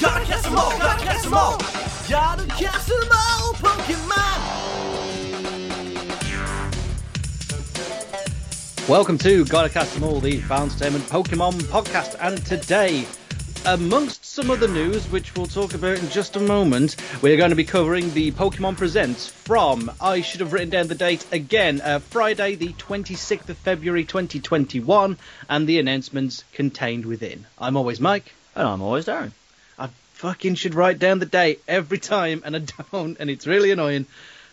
Gotta catch 'em all, gotta catch 'em all. Gotta catch 'em all, Pokemon. Welcome to Gotta Cast Them All, the Found Entertainment Pokemon podcast. And today, amongst some other news, which we'll talk about in just a moment, we're going to be covering the Pokemon Presents from, I should have written down the date again, uh, Friday, the 26th of February 2021, and the announcements contained within. I'm always Mike. And I'm always Darren. Fucking should write down the date every time, and I don't, and it's really annoying.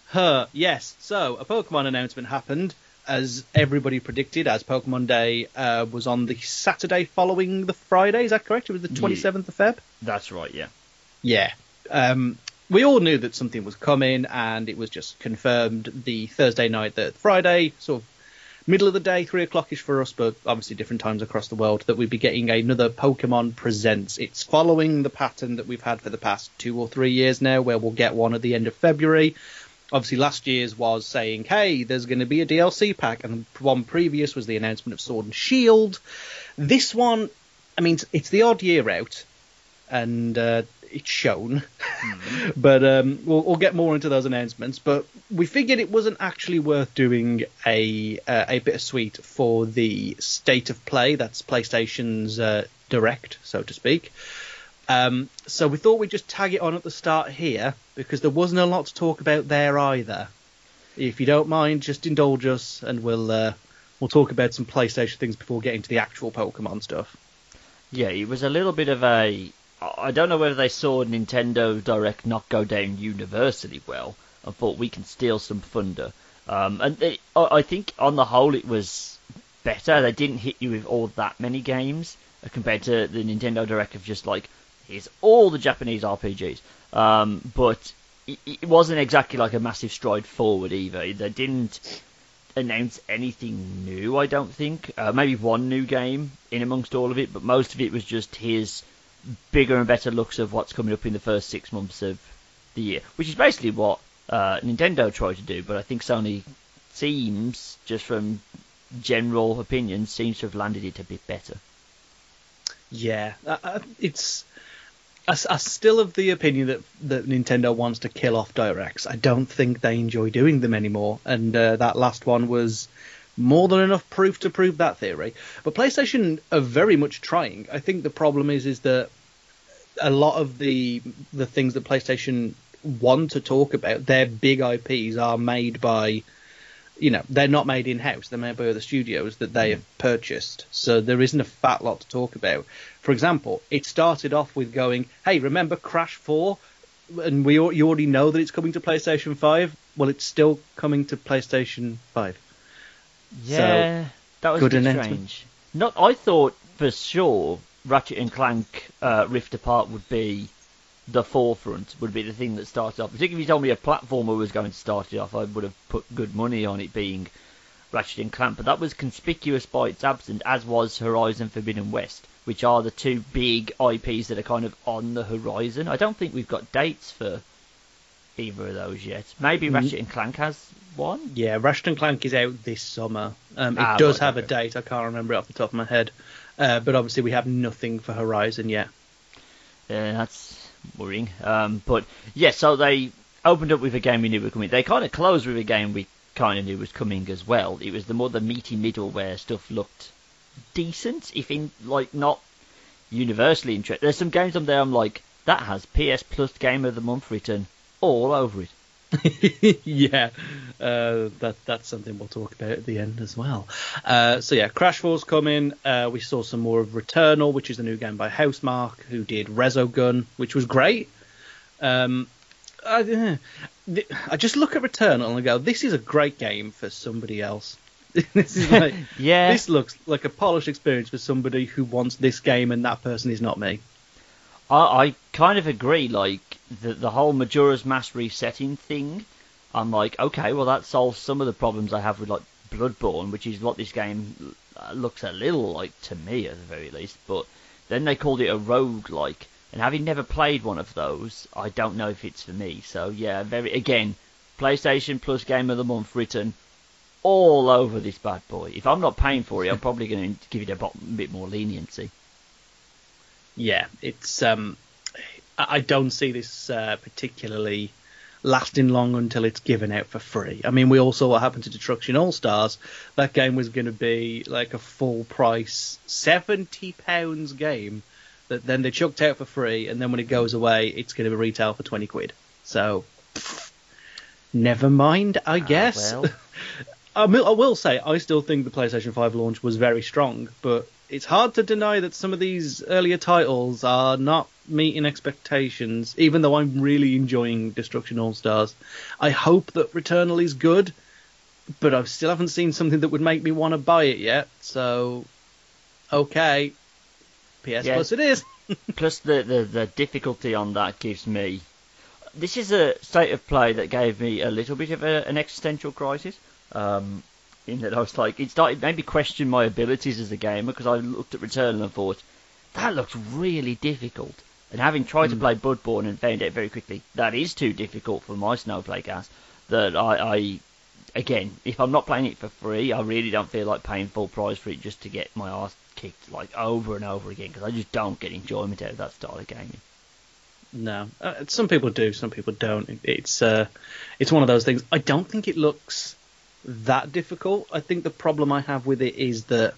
Huh, yes. So, a Pokemon announcement happened, as everybody predicted, as Pokemon Day uh, was on the Saturday following the Friday. Is that correct? It was the 27th of Feb? That's right, yeah. Yeah. Um, we all knew that something was coming, and it was just confirmed the Thursday night that Friday, sort of middle of the day, three o'clockish for us, but obviously different times across the world, that we'd be getting another Pokemon Presents. It's following the pattern that we've had for the past two or three years now, where we'll get one at the end of February. Obviously, last year's was saying, hey, there's going to be a DLC pack, and one previous was the announcement of Sword and Shield. This one, I mean, it's the odd year out, and uh, it's shown. but um, we'll, we'll get more into those announcements. But we figured it wasn't actually worth doing a uh, a bit of suite for the state of play. That's PlayStation's uh, direct, so to speak. Um, so we thought we'd just tag it on at the start here because there wasn't a lot to talk about there either. If you don't mind, just indulge us, and we'll uh, we'll talk about some PlayStation things before getting to the actual Pokemon stuff. Yeah, it was a little bit of a. I don't know whether they saw Nintendo Direct not go down universally well and thought we can steal some thunder. Um, and I think on the whole it was better. They didn't hit you with all that many games uh, compared to the Nintendo Direct of just like here's all the Japanese RPGs. Um, but it, it wasn't exactly like a massive stride forward either. They didn't announce anything new, I don't think. Uh, maybe one new game in amongst all of it, but most of it was just his bigger and better looks of what's coming up in the first six months of the year, which is basically what uh, Nintendo tried to do. But I think Sony seems, just from general opinion, seems to have landed it a bit better. Yeah, it's. I, I still of the opinion that, that Nintendo wants to kill off directs. I don't think they enjoy doing them anymore, and uh, that last one was more than enough proof to prove that theory. But PlayStation are very much trying. I think the problem is is that a lot of the the things that PlayStation want to talk about, their big IPs are made by you know, they're not made in house. They're made by other studios that they have purchased. So there isn't a fat lot to talk about. For example, it started off with going, "Hey, remember Crash 4?" And we you already know that it's coming to PlayStation 5. Well, it's still coming to PlayStation 5. Yeah, that was good a bit announcement. strange. Not, I thought for sure Ratchet and Clank uh, Rift Apart would be the forefront, would be the thing that started off. Particularly if you told me a platformer was going to start it off, I would have put good money on it being Ratchet and Clank. But that was conspicuous by its absence, as was Horizon Forbidden West, which are the two big IPs that are kind of on the horizon. I don't think we've got dates for either of those yet. Maybe Ratchet and Clank has one. Yeah, Ratchet and Clank is out this summer. Um, it Ah, does right, have a date. I can't remember it off the top of my head. Uh, but obviously, we have nothing for Horizon yet. Yeah, that's worrying. Um, but yeah, so they opened up with a game we knew was coming. They kind of closed with a game we kind of knew was coming as well. It was the more the meaty middle where stuff looked decent, if in like not universally interesting. There's some games on there I'm like that has PS Plus Game of the Month written all over it. yeah, uh, that that's something we'll talk about at the end as well. Uh, so yeah, Crash 4's coming. Uh, we saw some more of Returnal, which is a new game by Housemarque, who did Resogun, which was great. Um, I, uh, I just look at Returnal and I go, this is a great game for somebody else. this is like, Yeah. this looks like a polished experience for somebody who wants this game, and that person is not me. I, I kind of agree. Like the the whole Majora's Mask resetting thing. I'm like, okay, well that solves some of the problems I have with like Bloodborne, which is what this game looks a little like to me at the very least. But then they called it a rogue like, and having never played one of those, I don't know if it's for me. So yeah, very again, PlayStation Plus Game of the Month written all over this bad boy. If I'm not paying for it, I'm probably going to give it a bit more leniency. Yeah, it's um, I don't see this uh, particularly lasting long until it's given out for free. I mean, we all saw what happened to Destruction All Stars. That game was going to be like a full price, seventy pounds game that then they chucked out for free, and then when it goes away, it's going to be retail for twenty quid. So, pff, never mind, I guess. well. I will I will say, I still think the PlayStation 5 launch was very strong, but it's hard to deny that some of these earlier titles are not meeting expectations, even though I'm really enjoying Destruction All Stars. I hope that Returnal is good, but I still haven't seen something that would make me want to buy it yet, so okay. PS Yeah. Plus it is. Plus, the, the, the difficulty on that gives me. This is a state of play that gave me a little bit of a, an existential crisis. Um, in that I was like, it started made me question my abilities as a gamer because I looked at Returnal and thought, that looks really difficult. And having tried to play Bloodborne and found out very quickly that is too difficult for my snowflake ass, that I, I again, if I'm not playing it for free, I really don't feel like paying full price for it just to get my ass kicked like over and over again because I just don't get enjoyment out of that style of gaming. No, uh, some people do, some people don't. It's uh, it's one of those things. I don't think it looks that difficult. I think the problem I have with it is that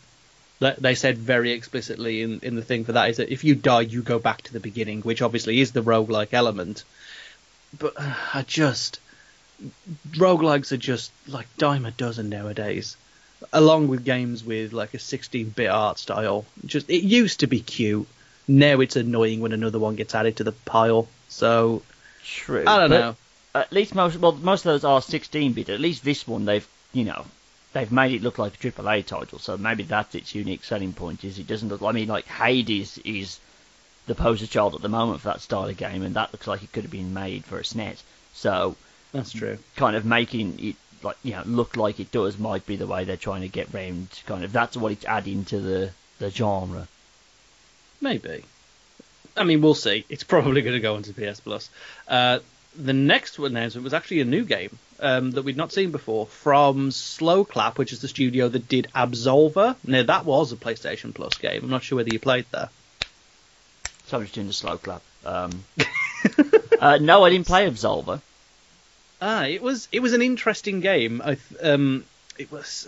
they said very explicitly in, in the thing for that is that if you die, you go back to the beginning, which obviously is the roguelike element. But uh, I just roguelikes are just like dime a dozen nowadays. Along with games with like a 16-bit art style, just it used to be cute. Now it's annoying when another one gets added to the pile. So True. I don't know. At least most, well, most of those are 16-bit. At least this one, they've, you know, they've made it look like a AAA title. So maybe that's its unique selling point. Is it doesn't look. I mean, like Hades is the poster child at the moment for that style of game, and that looks like it could have been made for a SNES. So That's true. kind of making it like you know look like it does might be the way they're trying to get round. Kind of that's what it's adding to the the genre. Maybe. I mean, we'll see. It's probably going to go onto PS Plus. Uh, the next announcement was actually a new game um, that we'd not seen before from Sloclap, which is the studio that did Absolver. Now, that was a PlayStation Plus game. I'm not sure whether you played that. So I'm just doing the slow clap. Um, uh, no, I didn't play Absolver. Ah, it was it was an interesting game. I th- um, it was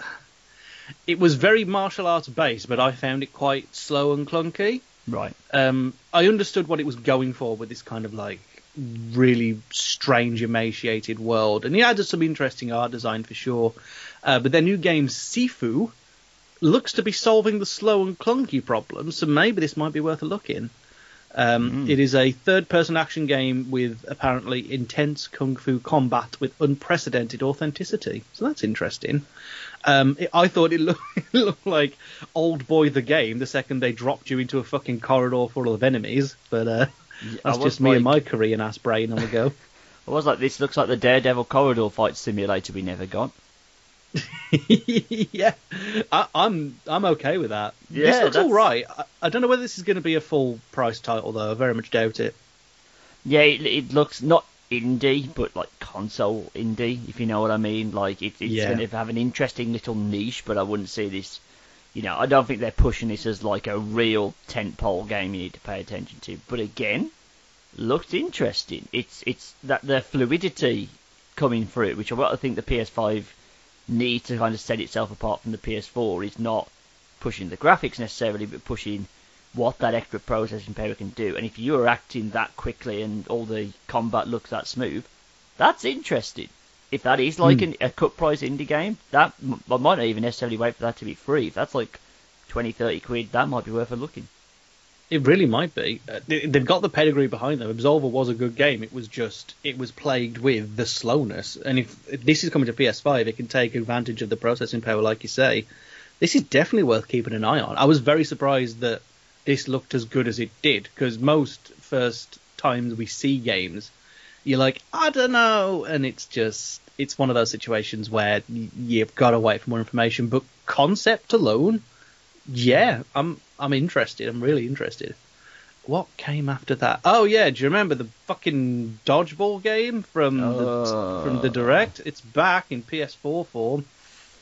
it was very martial arts based, but I found it quite slow and clunky. Right. um, I understood what it was going for with this kind of like really strange, emaciated world, and he added some interesting art design for sure. Uh, but their new game Sifu looks to be solving the slow and clunky problem, so maybe this might be worth a look in. Um, It is a third-person action game with apparently intense kung fu combat with unprecedented authenticity, so that's interesting. Um, it, I thought it looked, it looked like Old Boy the game the second they dropped you into a fucking corridor full of enemies, but uh, that's just me and my Korean ass brain on the go. I was like, this looks like the Daredevil corridor fight simulator we never got. yeah, I, I'm I'm okay with that. Yeah, this looks that's- all right. I, I don't know whether this is going to be a full price title though. I very much doubt it. Yeah, it, it looks not indie, but like console indie, if you know what I mean. Like it, it's Yeah. going to have an interesting little niche, but I wouldn't say this. You know, I don't think they're pushing this as like a real tentpole game you need to pay attention to. But again, looked interesting. It's it's that the fluidity coming through, which I think the PS5 needs to kind of set itself apart from the PS4, is not pushing the graphics necessarily, but pushing what that extra processing power can do. And if you are acting that quickly and all the combat looks that smooth, that's interesting. If that is like an, a cut price indie game, that I might not even necessarily wait for that to be free. If that's like 20, 30 quid, that might be worth a look in. It really might be. Uh, they- they've got the pedigree behind them. Absolver was a good game. It was just it was plagued with the slowness. And if, if this is coming to PS5, it can take advantage of the processing power, like you say. This is definitely worth keeping an eye on. I was very surprised that this looked as good as it did because most first times we see games, you're like, I don't know, and it's just it's one of those situations where you've got to wait for more information. But concept alone, yeah, I'm I'm interested. I'm really interested. What came after that? Oh yeah, do you remember the fucking dodgeball game from the from the Oh. direct? It's back in PS4 form.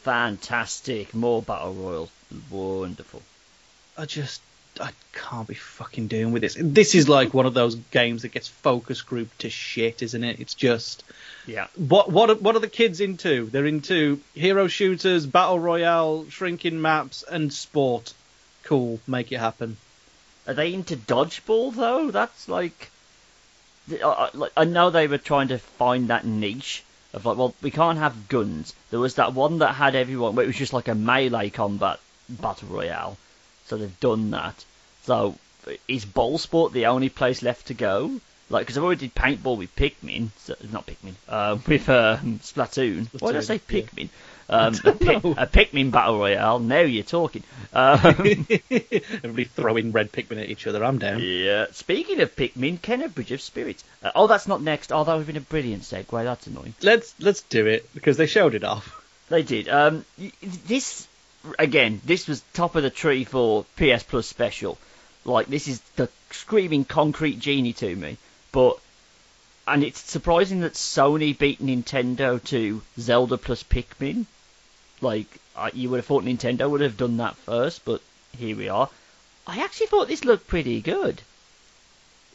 Fantastic. More Battle Royale. Wonderful. I just I can't be fucking doing with this. This is like one of those games that gets focus grouped to shit, isn't it? It's just Yeah. what what are, what are the kids into? They're into hero shooters, battle royale, shrinking maps, and sport. Cool, make it happen. Are they into dodgeball though? That's like, I, I- uh, uh, like I know they were trying to find that niche of like, well, we can't have guns. There was that one that had everyone, where it was just like a melee combat battle royale. So they've done that. So is ball sport the only place left to go? Like, because I've already did paintball with Pikmin, so, not Pikmin, uh, with um, Splatoon. Why did I Splatoon, say yeah. Pikmin? Um, a, Pi- a Pikmin battle royale. Now you're talking. Um, Everybody throwing red Pikmin at each other. I'm down. Yeah. Speaking of Pikmin, Kena Bridge of Spirits. Uh, oh, that's not next. Oh, that would have been a brilliant segue. That's annoying. Let's let's do it because they showed it off. They did. Um, this again. This was top of the tree for PS Plus special. Like this is the screaming concrete genie to me. But and it's surprising that Sony beat Nintendo to Zelda plus Pikmin. Like I, you would have thought Nintendo would have done that first, but here we are. I actually thought this looked pretty good.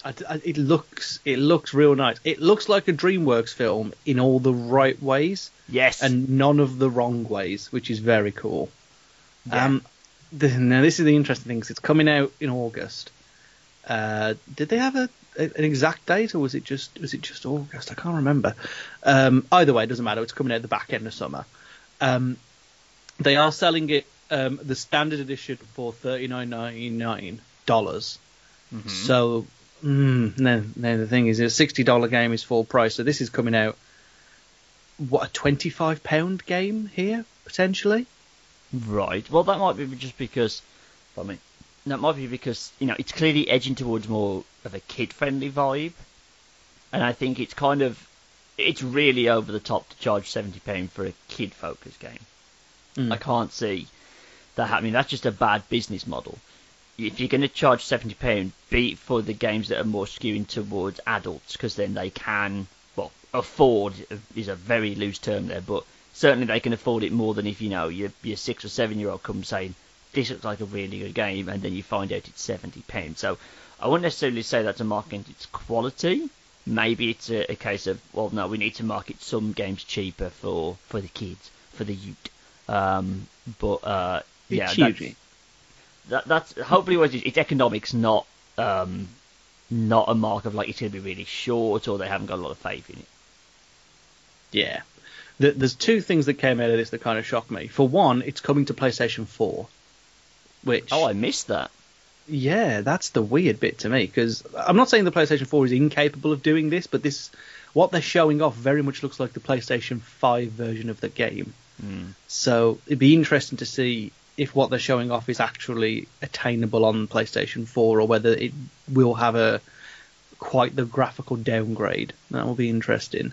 I, I- it looks it looks real nice. It looks like a DreamWorks film in all the right ways Yes. and none of the wrong ways, which is very cool. Yeah. Um, the, now this is the interesting thing. Cause it's coming out in August. Uh, did they have a, a, an exact date, or was it just was it just August? I can't remember. Um, either way, it doesn't matter. It's coming out the back end of summer. Um, they are selling it um, the standard edition for thirty nine ninety nine dollars. So mm, no, no. The thing is, a sixty dollar game is full price. So this is coming out. What a twenty five pound game here potentially. Right. Well, that might be just because. I mean, that might be because you know it's clearly edging towards more of a kid-friendly vibe, and I think it's kind of it's really over the top to charge seventy pound for a kid-focused game. Mm. I can't see that happening. That's just a bad business model. If you're going to charge seventy pound, be it for the games that are more skewing towards adults, because then they can well afford is a very loose term there, but certainly they can afford it more than if you know your your six or seven year old comes saying this looks like a really good game, and then you find out it's seventy pounds. So I wouldn't necessarily say that's a mark against its quality. Maybe it's a, a case of well, no, we need to market some games cheaper for for the kids, for the youth. Um, but uh, yeah, that's, that, that's hopefully what it is. It's economics, not um, not a mark of like it's going to be really short or they haven't got a lot of faith in it. Yeah. Th there's two things that came out of this that kind of shocked me. For one, it's coming to PlayStation 4, which Oh, I missed that. yeah, that's the weird bit to me because I'm not saying the PlayStation 4 is incapable of doing this, but this what they're showing off very much looks like the PlayStation 5 version of the game. Hmm. So it'd be interesting to see if what they're showing off is actually attainable on PlayStation 4 or whether it will have a quite the graphical downgrade. That will be interesting.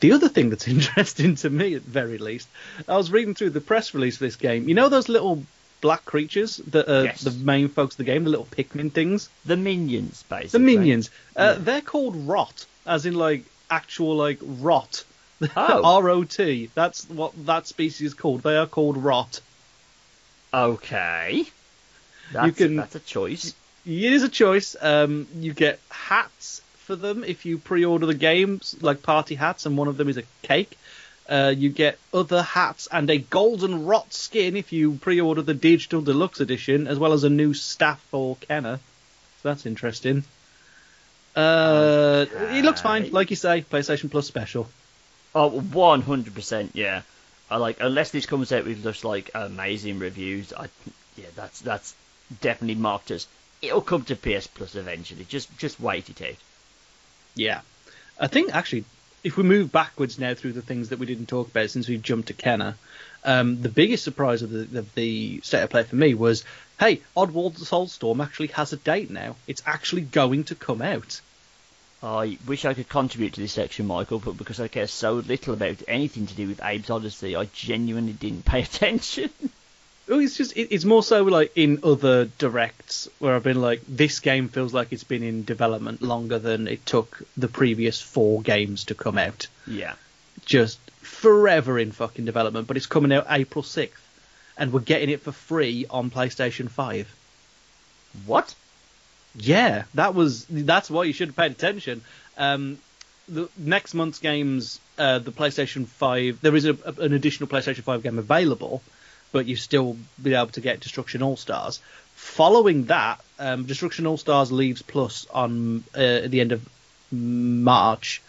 The other thing that's interesting to me, at the very least, I was reading through the press release for this game. You know those little black creatures that are Yes. the main folks of the game, the little Pikmin things, The minions, basically. the minions. Uh, Yeah. They're called rot, as in like actual like rot. Oh. R O T. That's what that species is called. They are called rot. Okay. That's, can- a, that's a choice. It is a choice. Um, you get hats for them if you pre-order the games, like party hats, and one of them is a cake. Uh, you get other hats and a golden rot skin if you pre-order the digital deluxe edition, as well as a new staff for Kena. So that's interesting. Uh, It looks fine, like you say, PlayStation Plus special. Oh, 100%, yeah. I like unless this comes out with just like amazing reviews, I yeah, that's that's definitely marked as it'll come to PS Plus eventually. Just just wait it out. Yeah. I think actually, if we move backwards now through the things that we didn't talk about since we jumped to Kena, um, the biggest surprise of the, of the state of play for me was, hey, Oddworld Soulstorm actually has a date now. It's actually going to come out. I wish I could contribute to this section, Michael, but because I care so little about anything to do with Abe's Odyssey, I genuinely didn't pay attention. It's just it, it's more so like in other directs where I've been like, this game feels like it's been in development longer than it took the previous four games to come out. yeah. just forever in fucking development, but it's coming out April 6th, and we're getting it for free on PlayStation 5. What? Yeah, that was that's why you should have paid attention. Um, the next month's games, uh, the PlayStation Five, there is a, an additional PlayStation Five game available, but you still be able to get Destruction All Stars. Following that, um, Destruction All Stars leaves Plus on uh, at the end of March,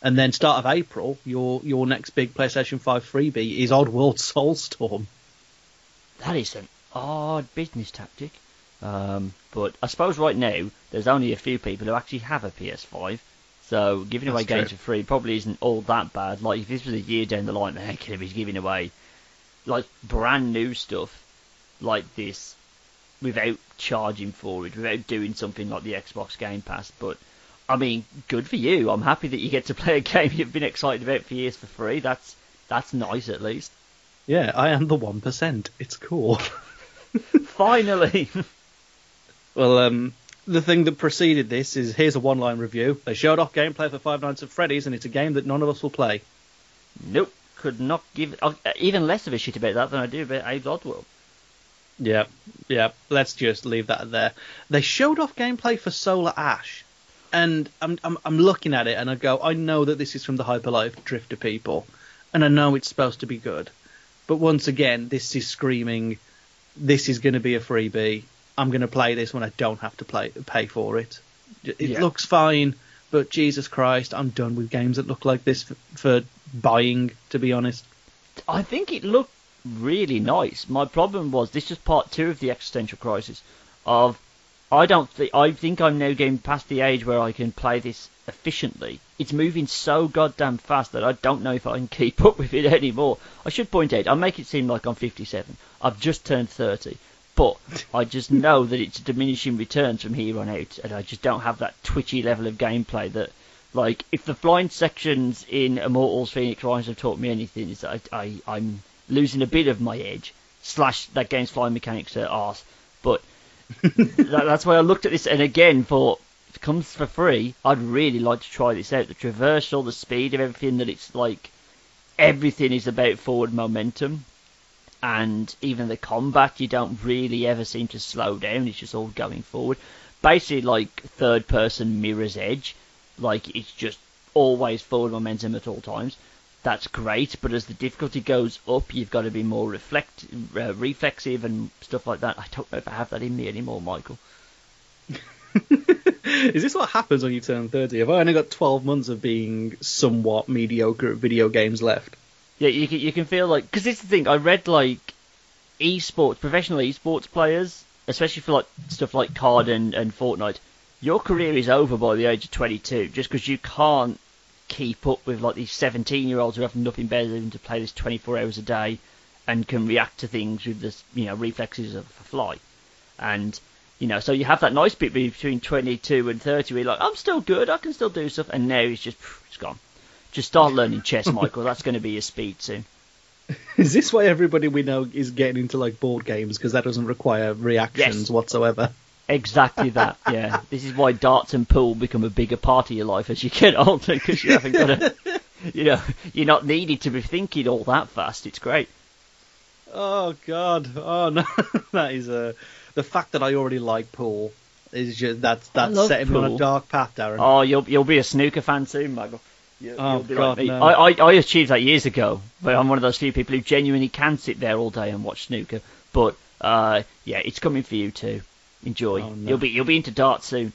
and then start of April, your your next big PlayStation Five freebie is Oddworld Soulstorm. That is an odd business tactic. Um, but I suppose right now there's only a few people who actually have a PS5, so giving away That's games true. for free probably isn't all that bad. Like if this was a year down the line, man, could be giving away like brand new stuff like this without charging for it, without doing something like the Xbox Game Pass. But I mean, good for you. I'm happy that you get to play a game you've been excited about for years for free. That's that's nice at least. Yeah, I am the one percent. It's cool. Finally. Well, um, the thing that preceded this is here's a one-line review. They showed off gameplay for Five Nights at Freddy's, and it's a game that none of us will play. Nope, could not give uh, even less of a shit about that than I do about Abe's Oddworld. Yeah, yeah. Let's just leave that there. They showed off gameplay for Solar Ash, and I'm I'm, I'm looking at it and I go, I know that this is from the Hyper Light Drifter people, and I know it's supposed to be good, but once again, this is screaming, this is going to be a freebie. I'm going to play this when I don't have to play pay for it. It Yeah. looks fine, but Jesus Christ, I'm done with games that look like this for, for buying. To be honest. I think it looked really nice. My problem was this is part two of the existential crisis. Of I don't think I think I'm now getting past the age where I can play this efficiently. It's moving so goddamn fast that I don't know if I can keep up with it anymore. I should point out, I make it seem like I'm 57. I've just turned 30. But I just know that it's diminishing returns from here on out, and I just don't have that twitchy level of gameplay that, like, if the flying sections in Immortals Fenyx Rise have taught me anything, is that I, I, I'm losing a bit of my edge. Slash, that game's flying mechanics are arse. But that, that's why I looked at this, and again, for if it comes for free, I'd really like to try this out. The traversal, the speed of everything, that it's like everything is about forward momentum, and even the combat, you don't really ever seem to slow down. It's just all going forward. Basically, like third person Mirror's Edge, like it's just always forward momentum at all times. That's great, but as the difficulty goes up, you've got to be more reflect, uh, reflexive and stuff like that. I don't know if I have that in me anymore, Michael. Is this what happens when you turn 30? Have I only got 12 months of being somewhat mediocre at video games left? Yeah, you can, you can feel like because it's the thing. I read like esports, professional esports players, especially for like stuff like COD and, and Fortnite. Your career is over by the age of 22, just because you can't keep up with like these 17 year olds who have nothing better than to play this 24 hours a day and can react to things with this, you know, reflexes of a fly. And you know, so you have that nice bit between 22 and 30 where you're like, I'm still good, I can still do stuff, and now it's just it's gone. Just start learning chess, Michael. That's going to be your speed soon. Is this why everybody we know is getting into like board games because that doesn't require reactions Yes. whatsoever? Exactly that. Yeah, this is why darts and pool become a bigger part of your life as you get older because you haven't got to, you know, you're not needed to be thinking all that fast. It's great. Oh god, oh no, that is a the fact that I already like pool is just that's that's setting me on a dark path, Darren. Oh, you'll you'll be a snooker fan soon, Michael. You, Oh, God, like no. I, I I achieved that years ago, but I'm one of those few people who genuinely can sit there all day and watch snooker. But uh, yeah, it's coming for you too. Enjoy. Oh, no. You'll be you'll be into darts soon.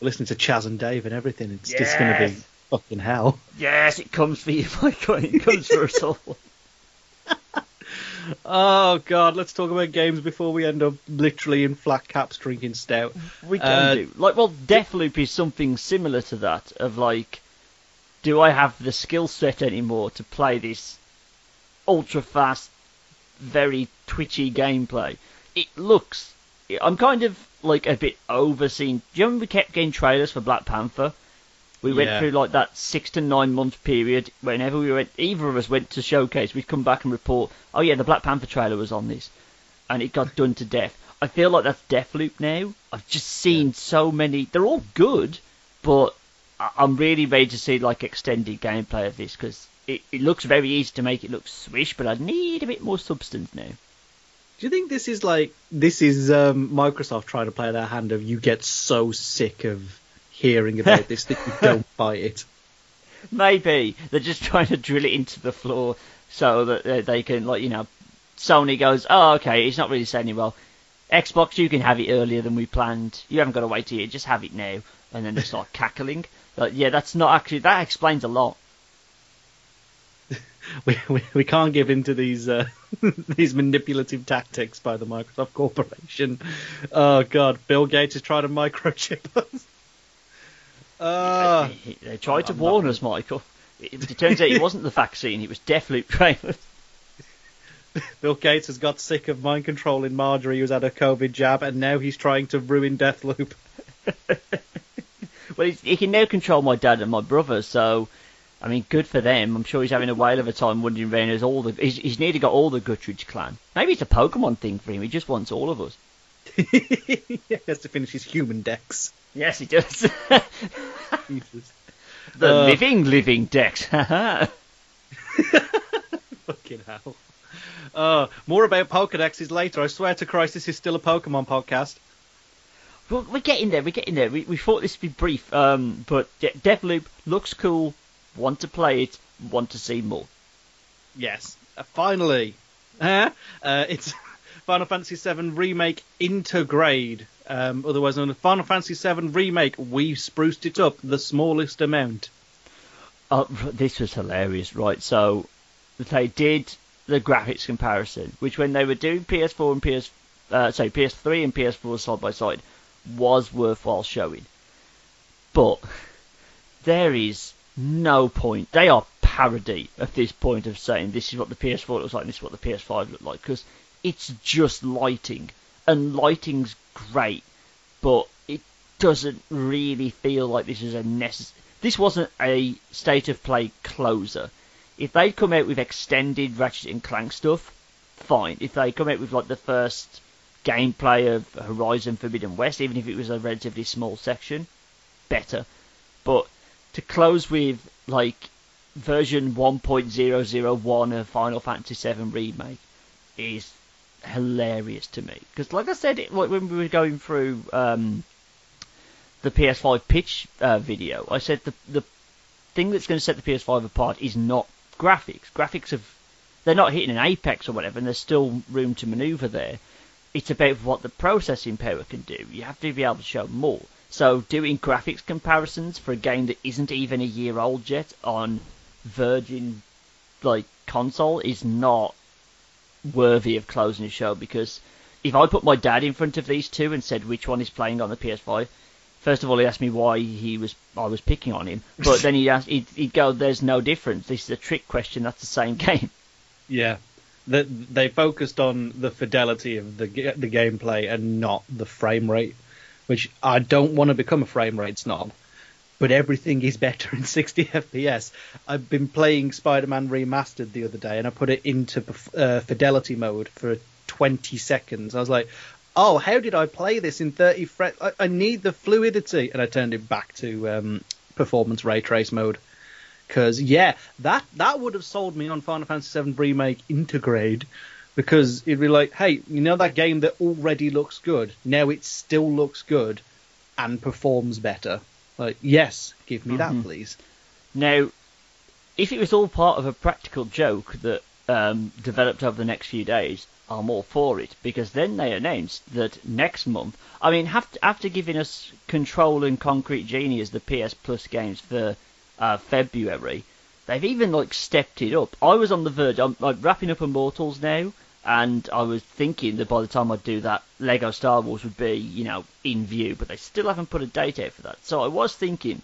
Listening to Chas and Dave and everything, it's just going to be fucking hell. Yes, it comes for you, Michael. It comes for us all. Oh god, let's talk about games before we end up literally in flat caps drinking stout. We can Uh, do. Like, well, Deathloop is something similar to that. Of like, do I have the skill set anymore to play this ultra fast, very twitchy gameplay? It looks. I'm kind of like a bit overseen. Do you remember we kept getting trailers for Black Panther? We went through like that six to nine month period. Whenever we went, either of us went to showcase, we'd come back and report. Oh yeah, the Black Panther trailer was on this, and it got done to death. I feel like that's Deathloop now. I've just seen so many. They're all good, but I'm really ready to see like extended gameplay of this because it, it looks very easy to make it look swish, but I need a bit more substance now. Do you think this is like this is um, Microsoft trying to play their hand of you get so sick of hearing about this that you don't buy it? Maybe they're just trying to drill it into the floor so that they- can, like, you know, Sony goes, oh, okay, it's not really selling well. Xbox, you can have it earlier than we planned. You haven't got to wait a year, just have it now. And then they start cackling. Like, yeah, that's not actually, that explains a lot. We, we, we can't give in to these uh, these manipulative tactics by the Microsoft Corporation. Oh God, Bill Gates is trying to microchip us. Uh, They- they tried to I'm warn not- us, Michael. It, it turns out it wasn't the vaccine, it was Deathloop trailers. Bill Gates has got sick of mind controlling Marjorie, who's had a COVID jab, and now he's trying to ruin Deathloop. Well, he's, he can now control my dad and my brother, so I mean, good for them. I'm sure he's having a whale of a time wondering around as all the. He's, he's nearly got all the Guttridge clan. Maybe it's a Pokemon thing for him. He just wants all of us. he has to finish his human decks. Yes, he does. Jesus. the Uh. living, living Dex. Fucking hell. Uh, more about Pokedexes later. I swear to Christ, this is still a Pokemon podcast. Well, we're getting there. We're getting there. We, we thought this would be brief, um, but De- Deathloop looks cool. Want to play it? Want to see more? Yes, uh, finally. Uh, it's Final Fantasy VII Remake Intergrade. Um, otherwise known as Final Fantasy VII Remake. We've spruced it up the smallest amount. Oh, this was hilarious, right? So they did the graphics comparison, which when they were doing PS4 and PS, uh, sorry, PS3 and PS4 side by side, was worthwhile showing. But there is no point. They are parody at this point of saying this is what the PS4 looks like, this is what the PS5 looked like, because it's just lighting, and lighting's great, but it doesn't really feel like this is a necessary. This wasn't a state of play closer. If they'd come out with extended Ratchet and Clank stuff, fine. If they come out with like the first gameplay of Horizon Forbidden West, even if it was a relatively small section, better. But to close with like version 1.001 of Final Fantasy VII Remake is hilarious to me. Because, like I said, it, when we were going through um, the PS5 pitch uh, video, I said the the thing that's going to set the PS5 apart is not graphics. Graphics have they're not hitting an apex or whatever, and there's still room to maneuver there. It's about what the processing power can do. You have to be able to show more. So doing graphics comparisons for a game that isn't even a year old yet on Virgin like console is not worthy of closing the show because if I put my dad in front of these two and said which one is playing on the PS5, first of all he asked me why he was I was picking on him, but then he asked he'd, he'd go, "There's no difference. This is a trick question. That's the same game." Yeah. That they focused on the fidelity of the the gameplay and not the frame rate, which I don't want to become a frame rate snob, but everything is better in 60 FPS. I've been playing Spider-Man Remastered the other day, and I put it into uh, fidelity mode for 20 seconds. I was like, "Oh, how did I play this in 30 frames? I, I need the fluidity," and I turned it back to um, performance ray trace mode. Because yeah, that that would have sold me on Final Fantasy VII Remake Intergrade, because it'd be like, hey, you know that game that already looks good, now it still looks good, and performs better. Like, yes, give me that, please. Now, if it was all part of a practical joke that um, developed over the next few days, I'm all for it because then they announced that next month. I mean, after, after giving us Control and Concrete Genie as the PS Plus games for uh, February, they've even like stepped it up. I was on the verge. I'm like wrapping up Immortals now, and I was thinking that by the time I do that, Lego Star Wars would be, you know, in view, but they still haven't put a date out for that. So I was thinking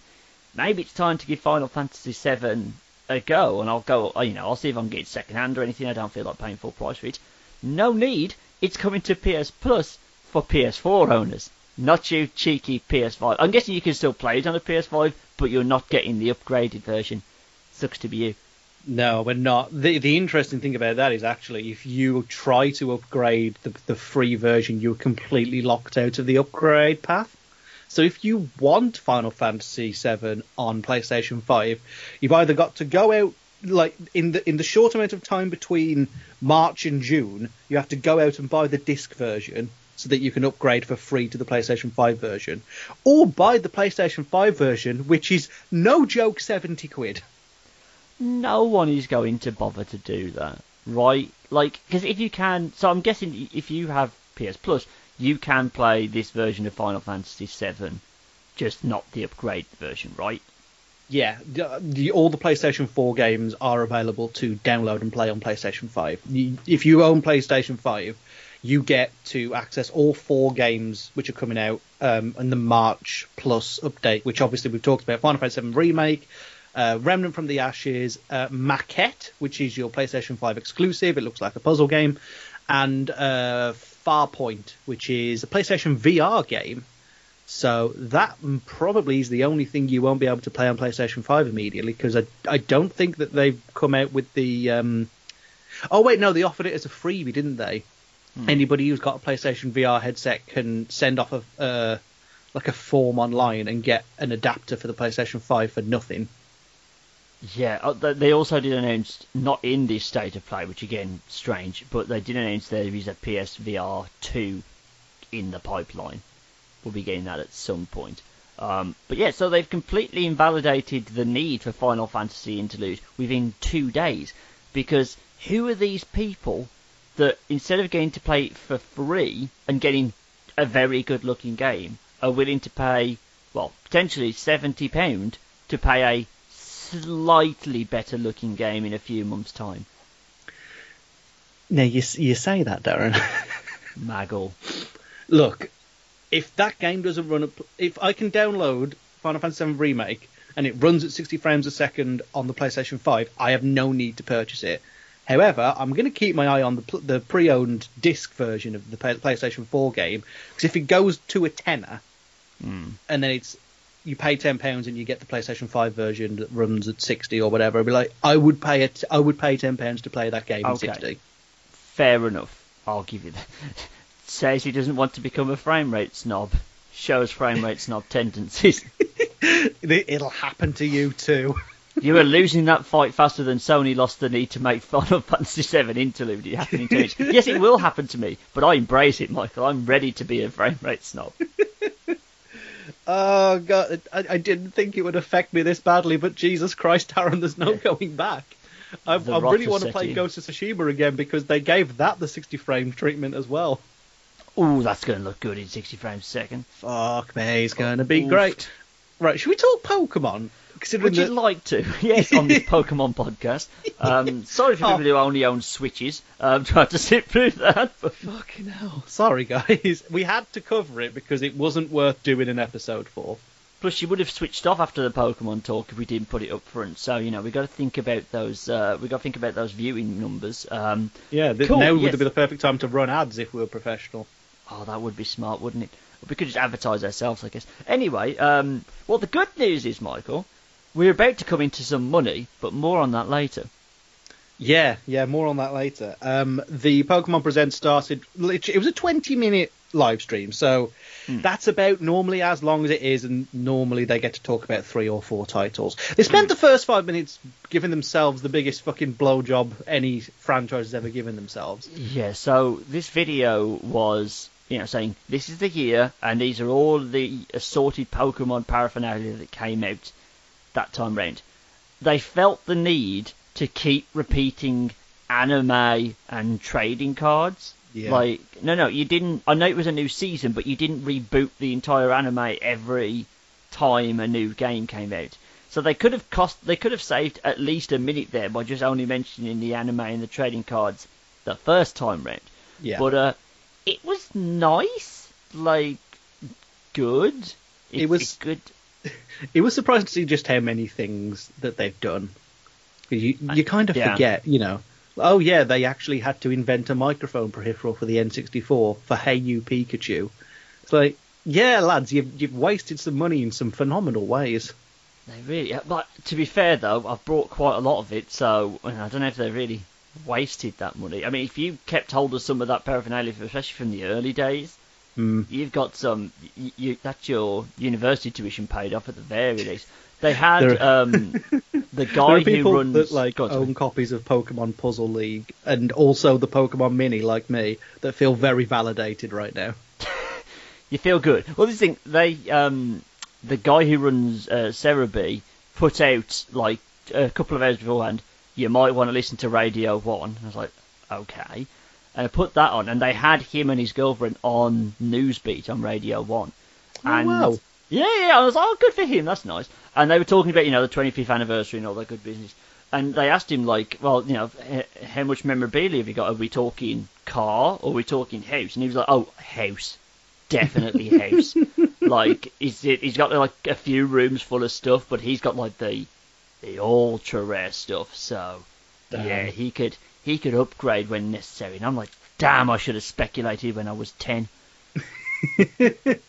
maybe it's time to give Final Fantasy VII a go, and I'll go, uh, you know, I'll see if I can get it second hand or anything. I don't feel like paying full price for it. No need. It's coming to PS Plus for PS4 owners, not you cheeky PS5. I'm guessing you can still play it on a PS5, but you're not getting the upgraded version. Sucks to be you. No, we're not. The the interesting thing about that is actually if you try to upgrade the the free version, you're completely locked out of the upgrade path. So if you want Final Fantasy VII on PlayStation 5, you've either got to go out like in the in the short amount of time between March and June, you have to go out and buy the disc version so that you can upgrade for free to the PlayStation 5 version, or buy the PlayStation 5 version, which is no joke, seventy quid. No one is going to bother to do that, right? Like, because if you can, so I'm guessing if you have PS Plus, you can play this version of Final Fantasy VII, just not the upgrade version, right? Yeah, the, the, all the PlayStation 4 games are available to download and play on PlayStation 5. You, if you own PlayStation 5, you get to access all four games which are coming out um, in the March Plus update, which obviously we've talked about Final Fantasy VII Remake, uh, Remnant from the Ashes, uh, Maquette, which is your PlayStation 5 exclusive. It looks like a puzzle game, and uh, Farpoint, which is a PlayStation VR game. So that probably is the only thing you won't be able to play on PlayStation 5 immediately because I, I don't think that they've come out with the. Um... Oh wait, no, they offered it as a freebie, didn't they? Hmm. Anybody who's got a PlayStation VR headset can send off a uh, like a form online and get an adapter for the PlayStation 5 for nothing. Yeah, uh, they also did announce not in this state of play, which again strange, but they did announce there is a PSVR 2 in the pipeline. We'll be getting that at some point. Um, but yeah, so they've completely invalidated the need for Final Fantasy Interlude within two days, because who are these people that instead of getting to play it for free and getting a very good looking game, are willing to pay, well, potentially £70 to pay a slightly better looking game in a few months' time. Now, you, you say that, Darren. Maggle. Look, if that game doesn't run, if I can download Final Fantasy VII Remake and it runs at 60 frames a second on the PlayStation 5, I have no need to purchase it. However, I'm going to keep my eye on the, the pre-owned disc version of the PlayStation 4 game because if it goes to a tenner, mm. and then it's you pay ten pounds and you get the PlayStation 5 version that runs at 60 or whatever, I'd be like, I would pay it. I would pay ten pounds to play that game okay. at 60. Fair enough. I'll give you that. Says he doesn't want to become a frame rate snob. Shows frame rate snob tendencies. It'll happen to you too. You were losing that fight faster than Sony lost the need to make Final Fantasy VII Interlude happening to me. yes, it will happen to me, but I embrace it, Michael. I'm ready to be a frame rate snob. oh god, I, I, didn't think it would affect me this badly, but Jesus Christ, Aaron, there's no going back. I, I really want to play Ghost of Tsushima again because they gave that the 60 frame treatment as well. Oh, that's going to look good in 60 frames a second. Fuck me, it's going to be Oof. great. Right, should we talk Pokemon? Considering Would you like to? Yes, on this Pokemon podcast. Um, sorry for people oh. who only own Switches. I'm um, trying to sit through that. But... Fucking hell. Sorry, guys. We had to cover it because it wasn't worth doing an episode for. Plus, you would have switched off after the Pokemon talk if we didn't put it up front. So you know, we got to think about those. Uh, we got to think about those viewing numbers. Um, yeah, th- cool, now yes. would be the perfect time to run ads if we were professional. Oh, that would be smart, wouldn't it? We could just advertise ourselves, I guess. Anyway, um, well, the good news is, Michael, we're about to come into some money, but more on that later. Yeah, yeah, more on that later. Um, the Pokemon Present started. It was a 20 minute live stream, so mm. that's about normally as long as it is, and normally they get to talk about three or four titles. They spent mm. the first five minutes giving themselves the biggest fucking blowjob any franchise has ever given themselves. Yeah, so this video was you know, saying this is the year and these are all the assorted Pokemon paraphernalia that came out that time round. They felt the need to keep repeating anime and trading cards. Yeah. Like, no, no, you didn't. I know it was a new season, but you didn't reboot the entire anime every time a new game came out. So they could have cost, they could have saved at least a minute there by just only mentioning the anime and the trading cards the first time round. Yeah. But uh, it was nice, like good. It, it was good it was surprising to see just how many things that they've done. You you kind of yeah. forget, you know. Oh yeah, they actually had to invent a microphone peripheral for the N64 for Hey You Pikachu. It's like, yeah, lads, you've you've wasted some money in some phenomenal ways. They really, but to be fair though, I've brought quite a lot of it, so I don't know if they really wasted that money. I mean, if you kept hold of some of that paraphernalia, especially from the early days, Mm. You've got some. You, you, that's your university tuition paid off at the very least. They had are- um, the guy who runs. that like own copies of Pokemon Puzzle League and also the Pokemon Mini, like me, that feel very validated right now. you feel good. Well, this thing, they, um, the guy who runs uh, Serebii put out like a couple of hours beforehand. You might want to listen to Radio One. I was like, okay, and I put that on, and they had him and his girlfriend on Newsbeat on Radio One. Oh, and wow. Yeah, yeah, I was like, oh, good for him, that's nice. And they were talking about, you know, the 25th anniversary and all that good business. And they asked him, like, well, you know, how much memorabilia have you got? Are we talking car or are we talking house? And he was like, oh, house. Definitely house. like, he's, he's got, like, a few rooms full of stuff, but he's got, like, the, the ultra rare stuff. So, yeah, he could, he could upgrade when necessary. And I'm like, damn, I should have speculated when I was 10. the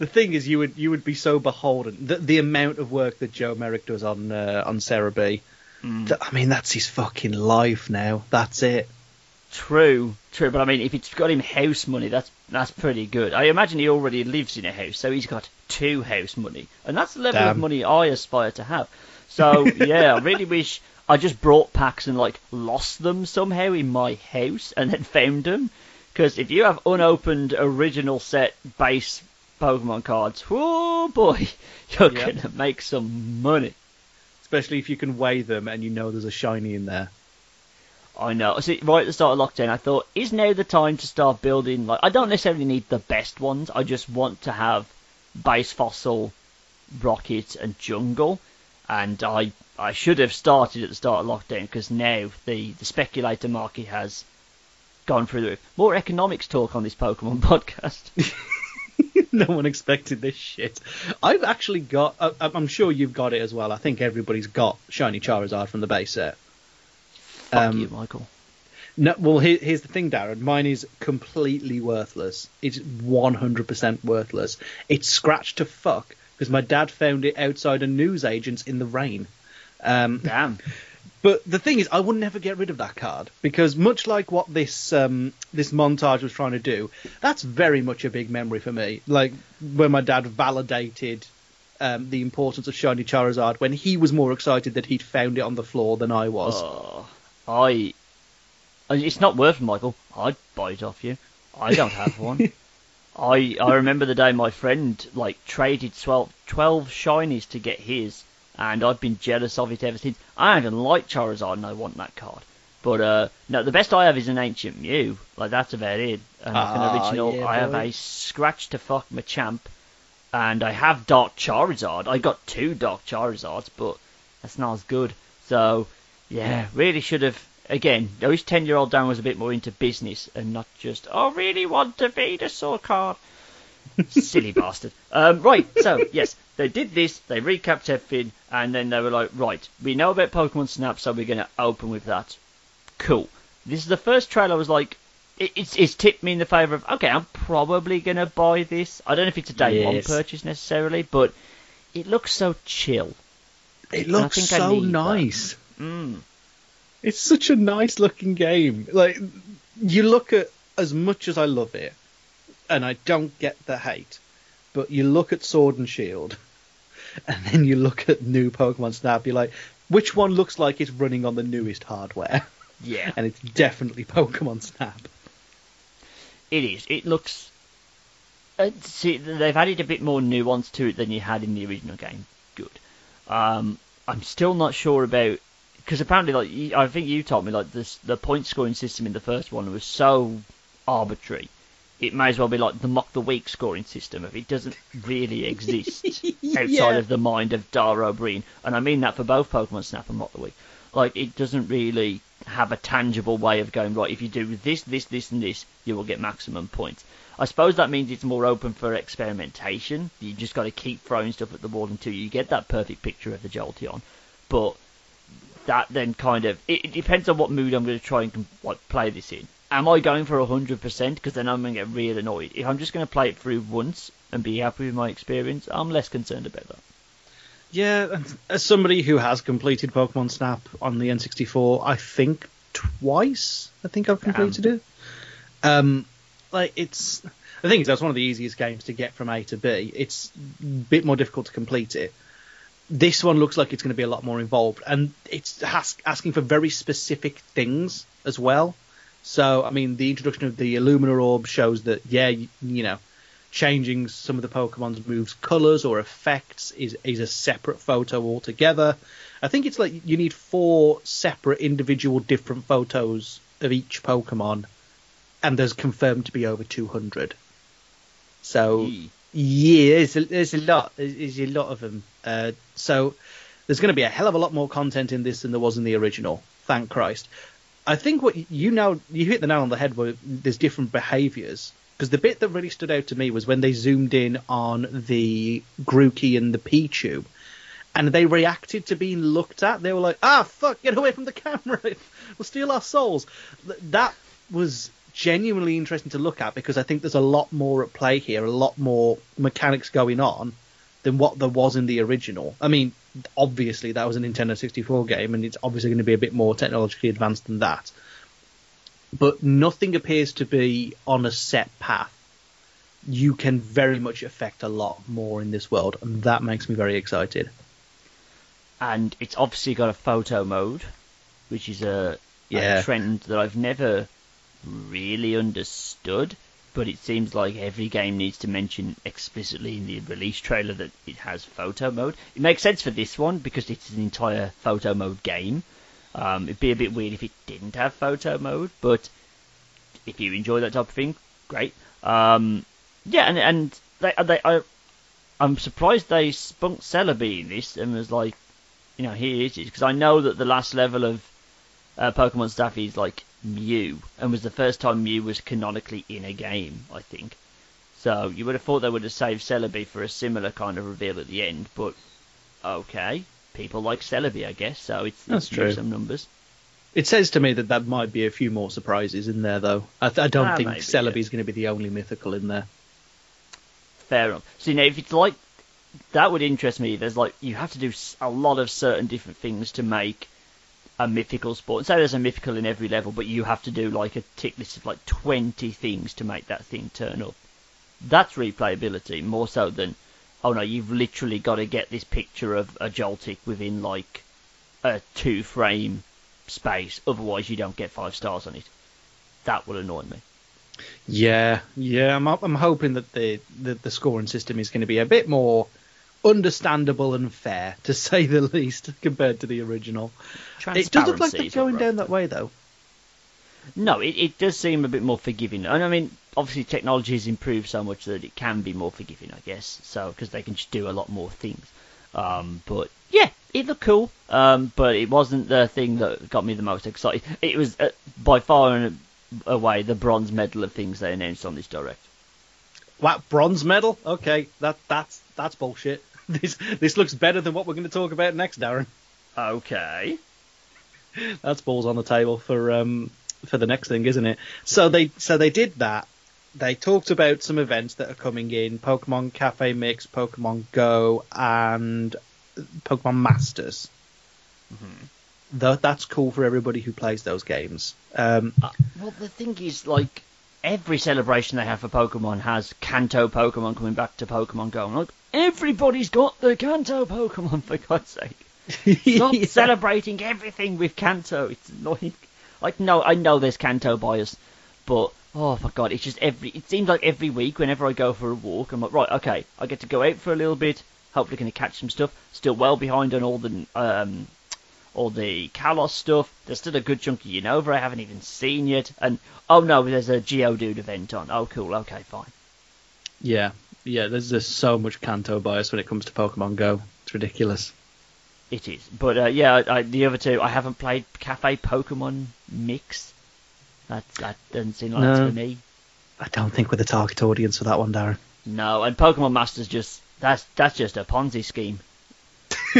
thing is, you would you would be so beholden. The, the amount of work that Joe Merrick does on uh, on Serebii. Mm. th- I mean, that's his fucking life now. That's it. True, true, but I mean, if it's got him house money, that's that's pretty good. I imagine he already lives in a house, so he's got two house money, and that's the level of money I aspire to have. So yeah, I really wish I just brought packs and like lost them somehow in my house and then found them. Because if you have unopened original set base Pokemon cards, oh boy, you're Yep. gonna make some money. Especially if you can weigh them and you know there's a shiny in there. I know. See, right at the start of lockdown, I thought, is now the time to start building? Like, I don't necessarily need the best ones. I just want to have base fossil, rocket, and jungle. And I, I should have started at the start of lockdown because now the the speculator market has gone through the roof. More economics talk on this Pokemon podcast. no one expected this shit. I've actually got. Uh, I'm sure you've got it as well. I think everybody's got shiny Charizard from the base set. Fuck Um, you, Michael. No, well, here, here's the thing, Darren. Mine is completely worthless. It's 100% worthless. It's scratched to fuck because my dad found it outside a newsagent's in the rain. Um, Damn. but the thing is, I would never get rid of that card because much like what this um, this montage was trying to do, that's very much a big memory for me. Like when my dad validated um, the importance of shiny Charizard when he was more excited that he'd found it on the floor than I was. Oh, I. It's not worth it, Michael. I'd buy it off you. I don't have one. I I remember the day my friend like traded 12, 12 shinies to get his, and I've been jealous of it ever since. I don't even like Charizard, and I want that card. But uh, no, the best I have is an ancient Mew. Like that's about it. And Ah, an original, yeah, I have a scratch to fuck Machamp, and I have Dark Charizard. I got two Dark Charizards, but that's not as good. So yeah, really should have. Again, I wish ten-year-old Dan was a bit more into business and not just, I really want to feed a Venusaur card. Silly bastard. Um, right, so yes, they did this. They recapped everything, and then they were like, right, we know about Pokemon Snap, so we're going to open with that. Cool. This is the first trailer. I was like, it, it's it's tipped me in the favour of okay, I'm probably going to buy this. I don't know if it's a day one purchase necessarily, but it looks so chill. It looks so nice. Mm. It's such a nice looking game. Like you look at as much as I love it, and I don't get the hate, but you look at Sword and Shield, and then you look at new Pokemon Snap. You're like, which one looks like it's running on the newest hardware? Yeah. and it's definitely Pokemon Snap. It is. It looks. Uh, see, they've added a bit more nuance to it than you had in the original game. Good. Um, I'm still not sure about because apparently, like you- I think you told me, like this, the point scoring system in the first one was so arbitrary. It may as well be like the mock the week scoring system if it doesn't really exist outside Yeah. of the mind of Dara Breen, and I mean that for both Pokemon Snap and Mock the Week. Like it doesn't really have a tangible way of going right. If you do this, this, this, and this, you will get maximum points. I suppose that means it's more open for experimentation. You just got to keep throwing stuff at the wall until you get that perfect picture of the Jolteon. But that then kind of it, it depends on what mood I'm going to try and like play this in. Am I going for hundred percent? Because then I'm going to get real annoyed. If I'm just going to play it through once and be happy with my experience, I'm less concerned about that. Yeah, as somebody who has completed Pokemon Snap on the N64, I think twice. I think I've completed it. Um, like it's, The thing is, that's one of the easiest games to get from A to B. It's a bit more difficult to complete it. This one looks like it's going to be a lot more involved, and it's ask, asking for very specific things as well. So, I mean, the introduction of the Illumina Orb shows that, yeah, you, you know, changing some of the Pokemon's moves colors or effects is is a separate photo altogether. I think it's like you need four separate individual different photos of each Pokemon, and there's confirmed to be over 200. So. Yeah, there's a, there's a lot. There's, a lot of them. Uh, so there's going to be a hell of a lot more content in this than there was in the original. Thank Christ. I think what you know, you hit the nail on the head. Where there's different behaviours. Because the bit that really stood out to me was when they zoomed in on the Grookey and the Pichu, and they reacted to being looked at. They were like, "Ah, fuck, get away from the camera! we'll steal our souls." That was genuinely interesting to look at because I think there's a lot more at play here, a lot more mechanics going on than what there was in the original. I mean, obviously that was a Nintendo 64 game, and it's obviously going to be a bit more technologically advanced than that. But nothing appears to be on a set path. You can very much affect a lot more in this world, and that makes me very excited. and it's obviously got a photo mode, which is a, Yeah. a trend that I've never really understood. But it seems like every game needs to mention explicitly in the release trailer that it has photo mode. It makes sense for this one because it's an entire photo mode game. Um, it'd be a bit weird if it didn't have photo mode, but if you enjoy that type of thing, great. Um, yeah, and and they, they I, I'm surprised they spunked Celebi in this and was like, you know, here it is because I know that the last level of uh, Pokemon stuff is like Mew, and was the first time Mew was canonically in a game, I think. So you would have thought they would have saved Celebi for a similar kind of reveal at the end, but okay, people like Celebi, I guess. So it's, That's it's true. some numbers. It says to me that that might be a few more surprises in there, though. I, th- I don't Ah, think maybe, Celebi's going to be the only mythical in there. Fair enough. So you know, if it's like that, would interest me. There's like you have to do a lot of certain different things to make a mythical sport. So there's a mythical in every level, but you have to do like a tick list of like 20 things to make that thing turn up. That's replayability more so than oh no, you've literally got to get this picture of a Joltik within like a two frame space, otherwise you don't get five stars on it. That will annoy me. Yeah, yeah. I'm I'm hoping that the the, the scoring system is going to be a bit more understandable and fair, to say the least, compared to the original. It does look like they're going down that way, though. No, it, it does seem a bit more forgiving. And I mean, obviously technology has improved so much that it can be more forgiving, I guess. So because they can just do a lot more things. Um, but yeah, it looked cool. Um, but it wasn't the thing that got me the most excited. It was uh, by far and away the bronze medal of things they announced on this direct. What bronze medal? Okay, that that's that's bullshit. This this looks better than what we're going to talk about next, Darren. Okay. That's balls on the table for um for the next thing, isn't it? So they so they did that. They talked about some events that are coming in: Pokemon Cafe Mix, Pokemon Go, and Pokemon Masters. Tho- that's cool for everybody who plays those games. Um, Uh, well, the thing is, like, every celebration they have for Pokemon has Kanto Pokemon coming back to Pokemon Go. And, like, everybody's got the Kanto Pokemon, for God's sake. Stop Yeah. celebrating everything with Kanto. It's annoying. Like, no, I know there's Kanto bias, but, oh my god, it's just every. It seems like every week, whenever I go for a walk, I'm like, right, okay, I get to go out for a little bit, hopefully going to catch some stuff. Still well behind on all the, um, all the Kalos stuff. There's still a good chunk of Unova I haven't even seen yet. And, oh no, there's a Geodude event on. Oh, cool, okay, fine. Yeah, yeah. There's just so much Kanto bias when it comes to Pokemon Go. It's ridiculous. It is. But, uh, yeah, I, the other two, I haven't played Cafe Pokemon Mix. That, that doesn't seem like that's No. for me. I don't think we're the target audience for that one, Darren. No, and Pokemon Masters just that's that's just a Ponzi scheme.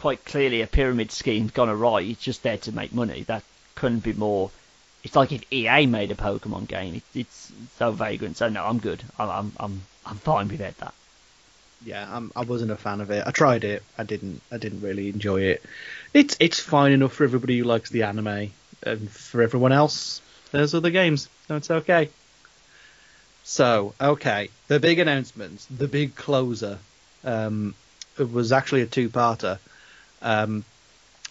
quite clearly a pyramid scheme gone awry. It's just there to make money. That couldn't be more. It's like if EA made a Pokemon game. It, it's so vagrant. So no, I'm good. I'm I'm I'm, I'm fine with that. Yeah, I'm, I wasn't a fan of it. I tried it. I didn't. I didn't really enjoy it. It's it's fine enough for everybody who likes the anime, and for everyone else, there's other games. So it's okay. So, okay, the big announcement, the big closer, um, it was actually a two-parter. Um,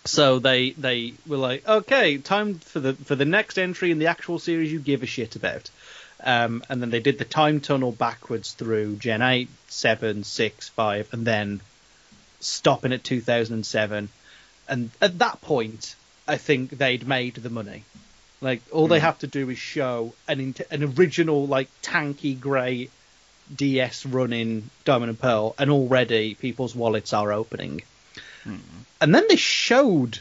so they they were like, okay, time for the for the next entry in the actual series you give a shit about. Um, and then they did the time tunnel backwards through Gen 8, 7, 6, 5, and then stopping at 2007. And at that point, I think they'd made the money. Like all they have to do is show an an original like tanky grey DS running Diamond and Pearl, and already people's wallets are opening. And then they showed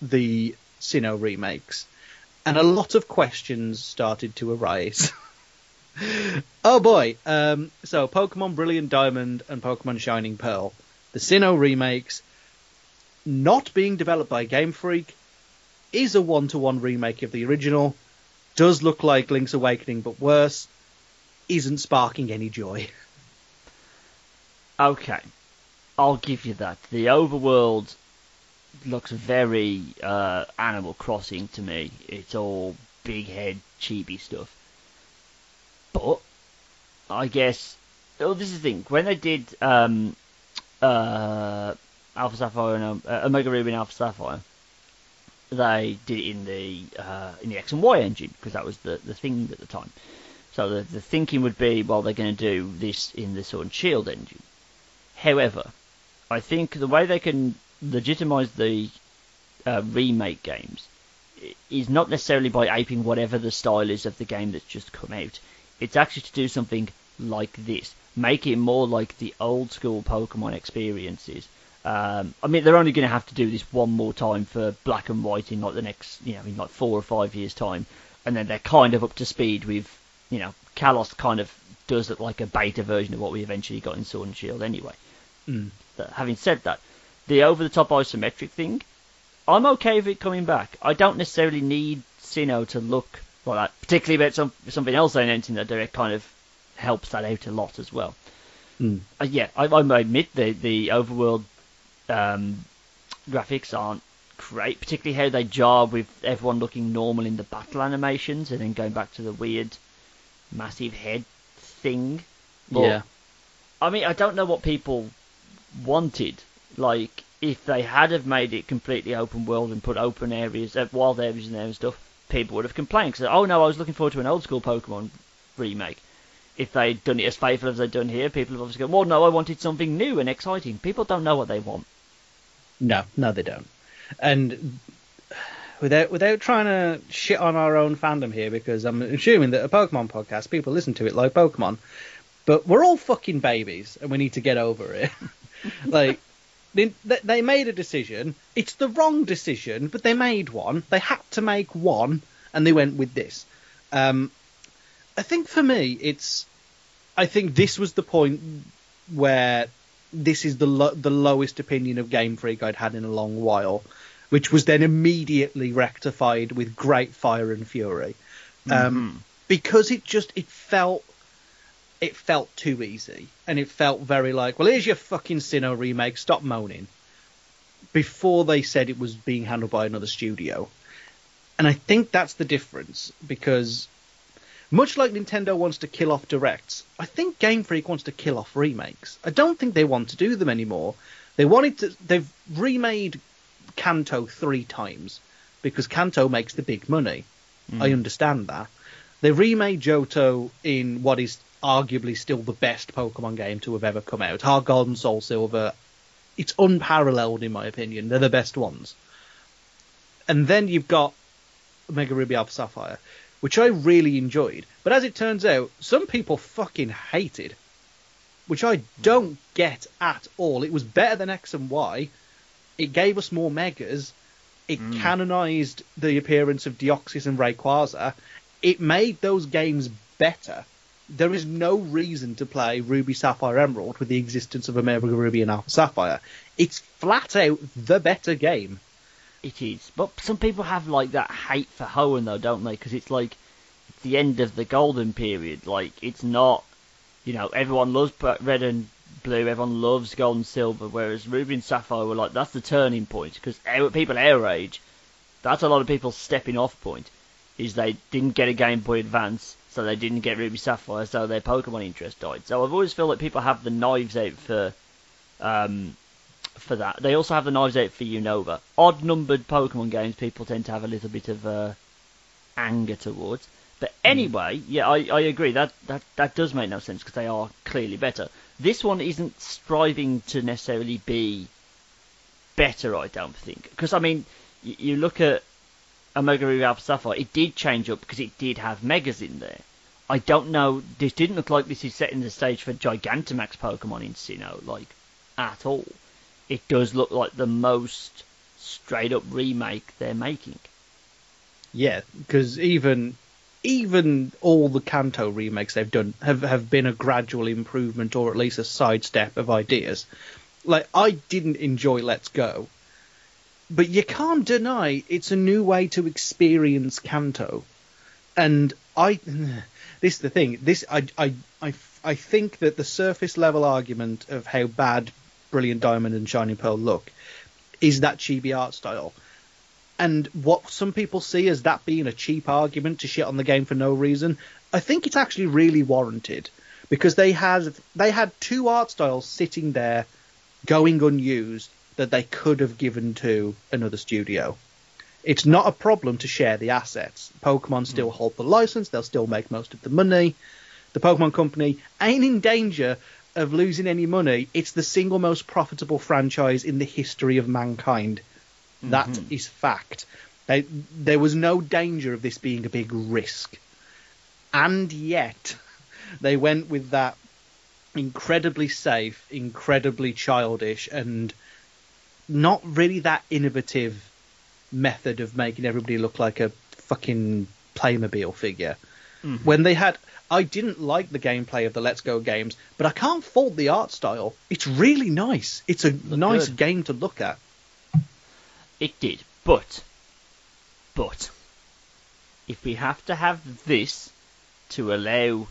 the Sinnoh remakes, and a lot of questions started to arise. oh boy! Um, so Pokemon Brilliant Diamond and Pokemon Shining Pearl, the Sinnoh remakes, not being developed by Game Freak, is a one-to-one remake of the original. Does look like Link's Awakening, but worse. Isn't sparking any joy. Okay, I'll give you that. The overworld looks very uh, Animal Crossing to me. It's all big head, chibi stuff. But I guess oh, this is the thing. When they did um, uh, Alpha Sapphire and uh, Omega Ruby and Alpha Sapphire, they did it in the uh, in the X and Y engine because that was the, the thing at the time. So the, the thinking would be, well, they're going to do this in the Sword and Shield engine. However, I think the way they can legitimize the uh, remake games is not necessarily by aping whatever the style is of the game that's just come out. It's actually to do something like this, make it more like the old school Pokemon experiences. Um, I mean, they're only going to have to do this one more time for Black and White in like the next, you know, in like four or five years' time, and then they're kind of up to speed with, you know, Kalos kind of does look like a beta version of what we eventually got in Sword and Shield anyway. But having said that, the over-the-top isometric thing, I'm okay with it coming back. I don't necessarily need Sinnoh to look like that, particularly about some, something else they announced in that direct kind of helps that out a lot as well. Hmm. Uh, yeah, I, I admit the the overworld um, graphics aren't great, particularly how they jar with everyone looking normal in the battle animations and then going back to the weird massive head thing. But, Yeah. I mean, I don't know what people wanted. Like, if they had have made it completely open world and put open areas, uh, wild areas in there and stuff, people would have complained. Because, oh no, I was looking forward to an old school Pokemon remake. If they'd done it as faithful as they've done here, people have obviously gone, well, no, I wanted something new and exciting. People don't know what they want. No, no, they don't. And without without trying to shit on our own fandom here, because I'm assuming that a Pokemon podcast, people listen to it like Pokemon, but we're all fucking babies, and we need to get over it. like they, they made a decision. It's the wrong decision, but they made one. They had to make one, and they went with this. Um, I think for me, it's. I think this was the point where this is the lo- the lowest opinion of Game Freak I'd had in a long while, which was then immediately rectified with great fire and fury, um, because it just it felt it felt too easy, and it felt very like, well, here's your fucking Sinnoh remake, stop moaning. Before they said it was being handled by another studio, and I think that's the difference because much like Nintendo wants to kill off directs, I think Game Freak wants to kill off remakes. I don't think they want to do them anymore. They wanted to. They've remade Kanto three times because Kanto makes the big money. Hmm. I understand that. They remade Johto in what is arguably still the best Pokemon game to have ever come out. Heart Gold and Soul Silver. It's unparalleled in my opinion. They're the best ones. And then you've got Mega Ruby Alpha Sapphire, which I really enjoyed. But as it turns out, some people fucking hated, which I don't get at all. It was better than X and Y. It gave us more megas. It mm. canonized the appearance of Deoxys and Rayquaza. It made those games better. There is no reason to play Ruby Sapphire Emerald with the existence of Omega Ruby and Alpha Sapphire. It's flat out the better game. It is, but some people have like that hate for Hoenn though, don't they? Because it's like it's the end of the golden period. Like it's not, you know, everyone loves red and blue, everyone loves gold and silver, whereas Ruby and Sapphire were like that's the turning point because people our age, that's a lot of people's stepping off point. is they didn't get a Game Boy Advance, so they didn't get Ruby Sapphire, so their Pokemon interest died. So I've always felt like people have the knives out for um, for that. They also have the knives out for Unova. Odd numbered Pokemon games, people tend to have a little bit of uh, anger towards. But anyway, yeah, I, I agree. That, that that does make no sense because they are clearly better. This one isn't striving to necessarily be better, I don't think. Because I mean, you, you look at Omega Ruby Alpha Sapphire, it did change up because it did have Megas in there. I don't know. This didn't look like this is setting the stage for Gigantamax Pokemon in Sinnoh, like at all. It does look like the most straight up remake they're making. Yeah, because even even all the Kanto remakes they've done have, have been a gradual improvement or at least a sidestep of ideas. Like I didn't enjoy Let's Go, but you can't deny it's a new way to experience Kanto. And I this is the thing. This I I I, I think that the surface level argument of how bad Brilliant Diamond and Shining Pearl look is that chibi art style. And what some people see as that being a cheap argument to shit on the game for no reason, I think it's actually really warranted because they had they had two art styles sitting there going unused that they could have given to another studio. It's not a problem to share the assets. Pokemon hmm. still hold the license, they'll still make most of the money. The Pokemon Company ain't in danger of losing any money. It's the single most profitable franchise in the history of mankind. That mm-hmm. is fact. They, there was no danger of this being a big risk. And yet, they went with that incredibly safe, incredibly childish, and not really that innovative method of making everybody look like a fucking Playmobil figure. Mm-hmm. When they had. I didn't like the gameplay of the Let's Go games, but I can't fault the art style. It's really nice. It's a nice good. game to look at. It did, but, but, if we have to have this to allow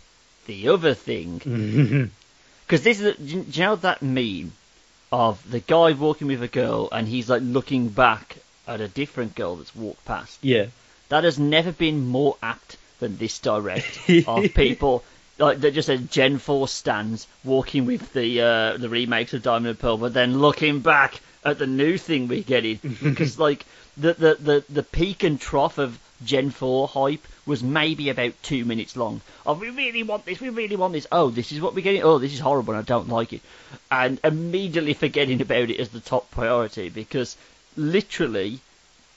the other thing, because this is, do you know that meme of the guy walking with a girl and he's like looking back at a different girl that's walked past? Yeah. That has never been more apt than this direct of people like that just said Gen 4 stands walking with the uh, the remakes of Diamond and Pearl, but then looking back at the new thing we're getting because like the, the the the peak and trough of Gen 4 hype was maybe about two minutes long. Oh, we really want this, we really want this. Oh, this is what we're getting. Oh, this is horrible, and I don't like it. And immediately forgetting about it as the top priority because literally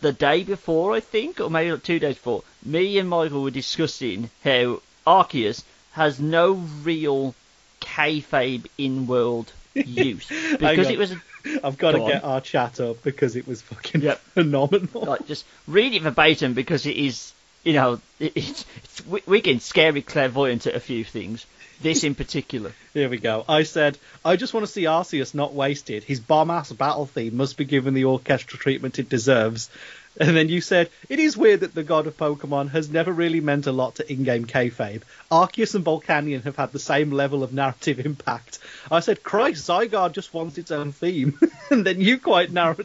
the day before, I think, or maybe like two days before, me and Michael were discussing how Arceus has no real kayfabe in-world use because it was a, I've got to Go get on. our chat up because it was fucking Yep. phenomenal. like just read it verbatim because it is, you know, it, it's, it's can scary clairvoyant at a few things. This in particular. Here we go. I said, I just want to see Arceus not wasted. His bomb ass battle theme must be given the orchestral treatment it deserves. And then you said, it is weird that the god of Pokemon has never really meant a lot to in-game kayfabe. Arceus and Volcanion have had the same level of narrative impact. I said, Christ, Zygarde just wants its own theme. and then you quite narrow-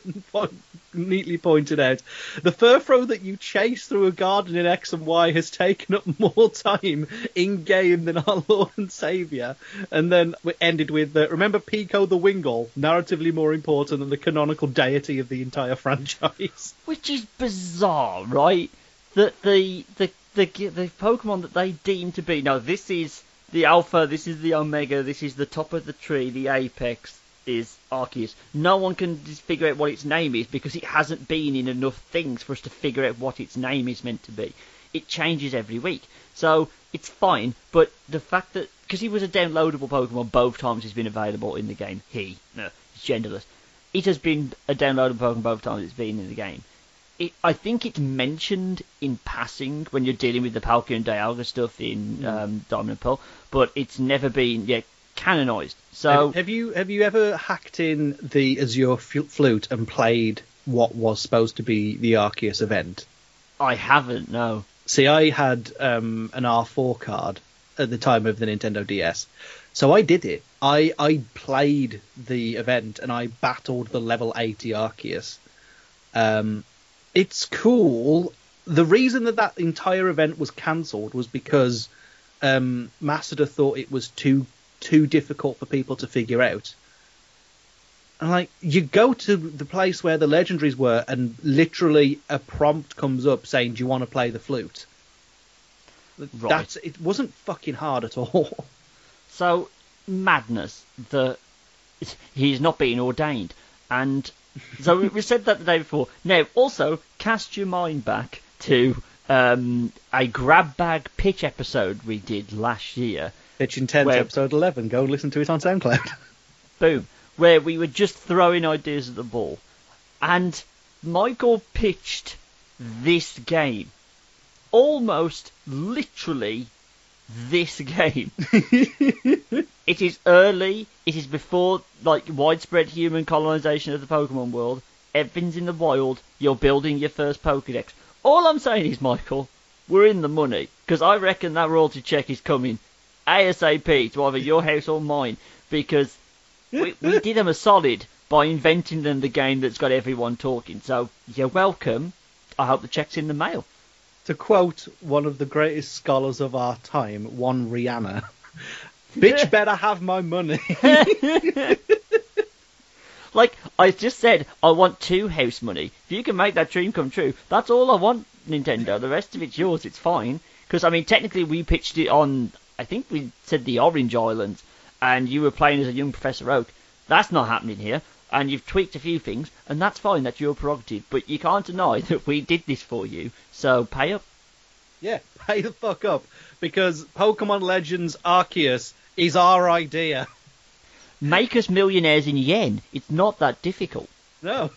neatly pointed out, the Furfrou that you chase through a garden in X and Y has taken up more time in-game than our Lord and Saviour. And then we ended with, uh, remember Peeko the Wingull, narratively more important than the canonical deity of the entire franchise. which is bizarre, right? That the the the the Pokemon that they deem to be no, this is the Alpha, this is the Omega, this is the top of the tree, the Apex is Arceus. No one can figure out what its name is because it hasn't been in enough things for us to figure out what its name is meant to be. It changes every week, so it's fine. But the fact that because he was a downloadable Pokemon both times he's been available in the game, he no, it's genderless it has been a downloadable Pokemon both times it's been in the game. It, I think it's mentioned in passing when you're dealing with the Palkia and Dialga stuff in um, Diamond and Pearl, but it's never been yet canonized. So have, have you have you ever hacked in the Azure Flute and played what was supposed to be the Arceus event? I haven't. No. See, I had um, an R4 card at the time of the Nintendo DS, so I did it. I I played the event and I battled the level 80 Arceus. Um, it's cool. the reason that that entire event was cancelled was because um, Masuda thought it was too too difficult for people to figure out. And like you go to the place where the legendaries were, and literally a prompt comes up saying, "Do you want to play the flute?" Right. That's it. Wasn't fucking hard at all. So madness that he's not being ordained, and so we- we said that the day before. Now, also cast your mind back to um, a grab bag pitch episode we did last year. Pitch Intense, Where- episode eleven. Go and listen to it on SoundCloud. Boom, where we were just throwing ideas at the ball, and Michael pitched this game, almost literally this game. it is early. It is before like widespread human colonization of the Pokemon world. Everything's in the wild. You're building your first Pokedex. All I'm saying is, Michael, we're in the money because I reckon that royalty check is coming ASAP to either your house or mine because we, we did them a solid by inventing them the game that's got everyone talking. So you're welcome. I hope the check's in the mail. to quote one of the greatest scholars of our time, one Rihanna, bitch better have my money. Like I just said, I want two house money. If you can make that dream come true, that's all I want, Nintendo. The rest of it's yours. It's fine. Because I mean, technically, we pitched it on. I think we said the Orange Islands, and you were playing as a young Professor Oak. That's not happening here. And you've tweaked a few things, and that's fine. That's your prerogative. But you can't deny that we did this for you. So pay up. yeah, pay the fuck up. Because Pokemon Legends Arceus is our idea. Make us millionaires in yen. It's not that difficult. No,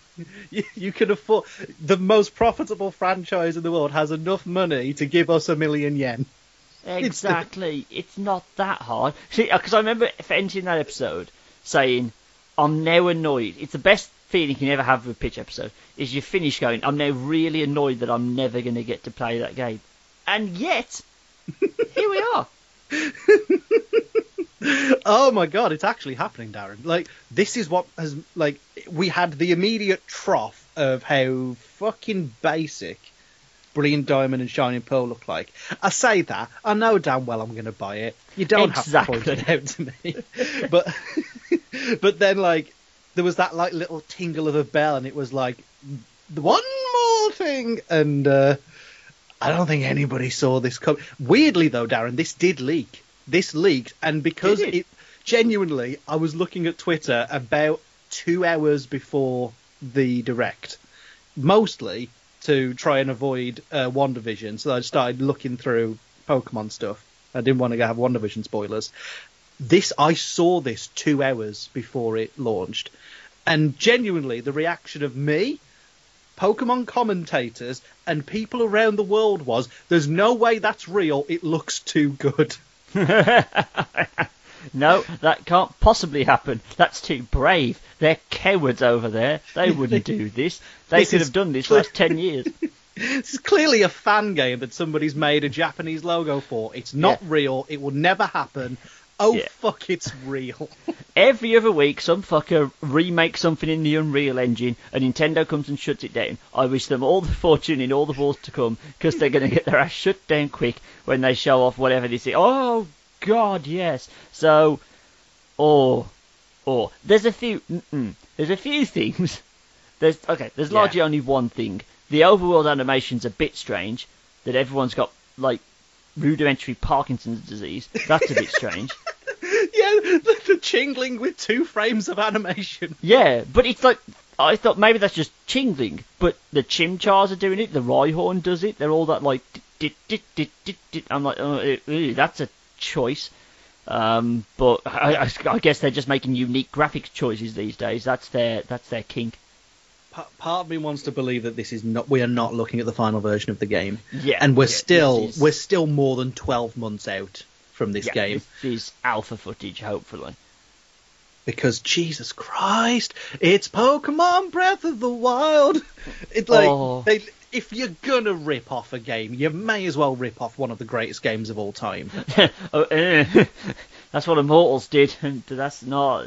you, you can afford. The most profitable franchise in the world has enough money to give us a million yen. Exactly. It's not that hard. See, uh, because I remember finishing that episode saying, "I'm now annoyed." It's the best feeling you can ever have with a pitch episode. Is you finish going, "I'm now really annoyed that I'm never going to get to play that game," and yet here we are. Oh my god, it's actually happening, Darren. Like, this is what has, like, we had the immediate trough of how fucking basic Brilliant Diamond and Shining Pearl look like. I say that, I know damn well I'm going to buy it. You don't have to point it out to me. but, but then, like, there was that, like, little tingle of a bell, and it was like, one more thing, and, uh, I don't think anybody saw this come. Weirdly, though, Darren, this did leak. This leaked, and because it? it genuinely, I was looking at Twitter about two hours before the direct, mostly to try and avoid uh, WandaVision. So I started looking through Pokemon stuff. I didn't want to have WandaVision spoilers. This I saw this two hours before it launched, and genuinely, the reaction of me, Pokemon commentators, and people around the world was, "There's no way that's real. It looks too good." No, that can't possibly happen. That's too brave. They're cowards over there. They wouldn't do this. They This could have done this last ten years. This is clearly a fan game that somebody's made a Japanese logo for. It's not Yeah. real. It will never happen. Oh Yeah. fuck, it's real. Every other week, some fucker remakes something in the Unreal Engine, and Nintendo comes and shuts it down. I wish them all the fortune in all the balls to come, because they're going to get their ass shut down quick when they show off whatever they say. Oh, God, yes. So, or, or, there's a few, there's a few things. There's, okay, there's Yeah. largely only one thing. The overworld animation's a bit strange, that everyone's got, like, rudimentary Parkinson's disease. That's a bit strange. yeah, the, the chingling with two frames of animation. Yeah, but it's like I thought maybe that's just chingling, but the Chimchars are doing it. The Rhyhorn does it. They're all that like. Dit, dit, dit, dit, dit. I'm like, oh, eh, eh, that's a choice. Um, but I, I, guess they're just making unique graphics choices these days. That's their that's their kink. Part of me wants to believe that this is not. We are not looking at the final version of the game, Yeah, and we're yeah, still is- we're still more than twelve months out from this yeah, game. This is alpha footage, hopefully. because Jesus Christ, it's Pokemon Breath of the Wild. It's like Oh. they, if you're gonna rip off a game, you may as well rip off one of the greatest games of all time. oh, eh, that's what Immortals did, and that's not.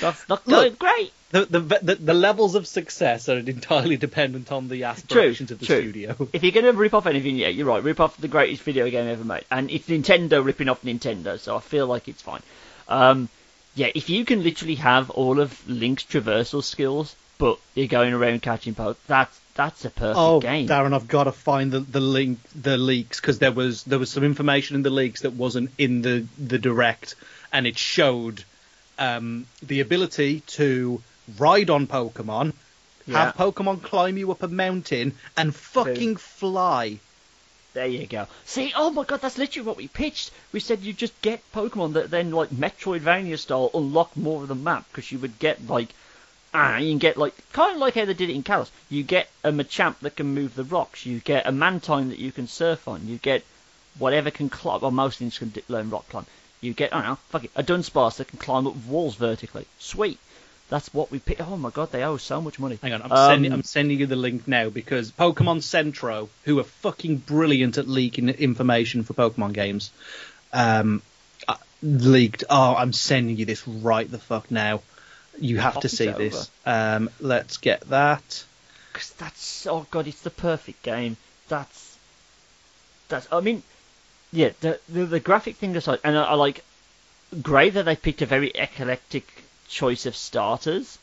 That's not Look. great. The, the the the levels of success are entirely dependent on the aspirations of the true. studio. If you're going to rip off anything, yeah, you're right. Rip off the greatest video game ever made, and it's Nintendo ripping off Nintendo, so I feel like it's fine. Um, yeah, if you can literally have all of Link's traversal skills, but you're going around catching poke, that's that's a perfect Oh, game. Darren, I've got to find the, the link, the leaks, because there was there was some information in the leaks that wasn't in the the direct, and it showed um, the ability to ride on Pokemon, Yeah. have Pokemon climb you up a mountain, and fucking fly. There you go. See, oh my god, that's literally what we pitched. We said you just get Pokemon that then, like Metroidvania style, unlock more of the map because you would get like, ah, you can get like kind of like how they did it in Kalos. You get a Machamp that can move the rocks. You get a Mantine that you can surf on. You get whatever can climb. Well, most things can d- learn rock climb. You get, I don't know, fuck it, a Dunsparce that can climb up walls vertically. Sweet. That's what we picked. Oh my god, they owe so much money. Hang on, I'm, Um, sending, I'm sending you the link now because Pokemon Centro, who are fucking brilliant at leaking information for Pokemon games, um, uh, leaked. Oh, I'm sending you this right the fuck now. You have to see this. Um, let's get that. Because that's oh god, it's the perfect game. That's that's. I mean, yeah, the the, the graphic thing aside, and I, I like great that they picked a very eclectic choice of starters,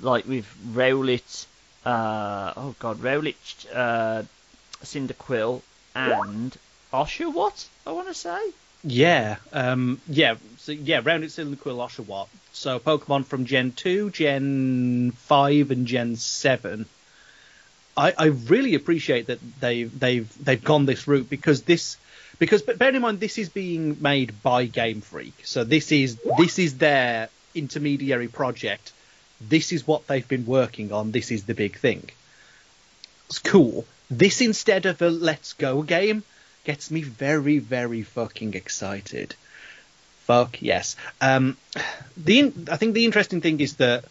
like with Rowlet, uh, oh god, Rowlet, uh, Cyndaquil, and What I want to say. Yeah, um, yeah, so yeah, round it Cyndaquil Oshawott. So Pokemon from Gen 2, Gen 5, and Gen 7. I, I really appreciate that they've they've they've gone this route because this because but bear in mind this is being made by Game Freak, so this is this is their intermediary project. This is what they've been working on. This is the big thing. It's cool. This instead of a Let's Go game gets me very very fucking excited. Fuck yes. Um, the in- I think the interesting thing is that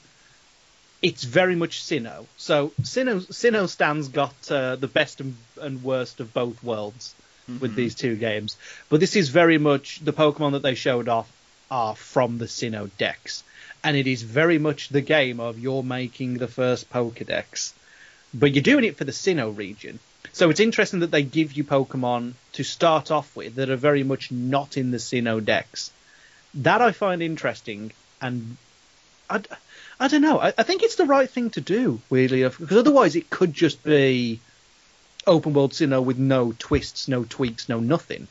it's very much Sinnoh. So Sinnoh Sinnoh Stan's got uh, the best and, and worst of both worlds with these two games. But this is very much the Pokemon that they showed off are from the Sinnoh dex. And it is very much the game of you're making the first Pokedex. But you're doing it for the Sinnoh region. So it's interesting that they give you Pokemon to start off with that are very much not in the Sinnoh dex. That I find interesting, and I, I don't know. I, I think it's the right thing to do, weirdly enough, because otherwise it could just be open world Sinnoh with no twists, no tweaks, no nothing.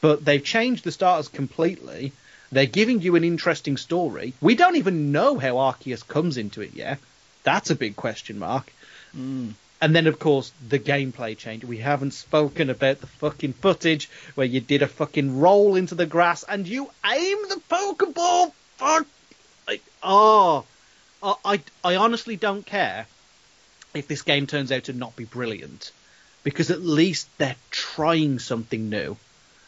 But they've changed the starters completely. They're giving you an interesting story. We don't even know how Arceus comes into it yet. That's a big question mark. Hmm. And then, of course, the gameplay change. We haven't spoken about the fucking footage where you did a fucking roll into the grass and you aim the Pokeball. Fuck. Like, oh, I, I, I honestly don't care if this game turns out to not be brilliant, because at least they're trying something new.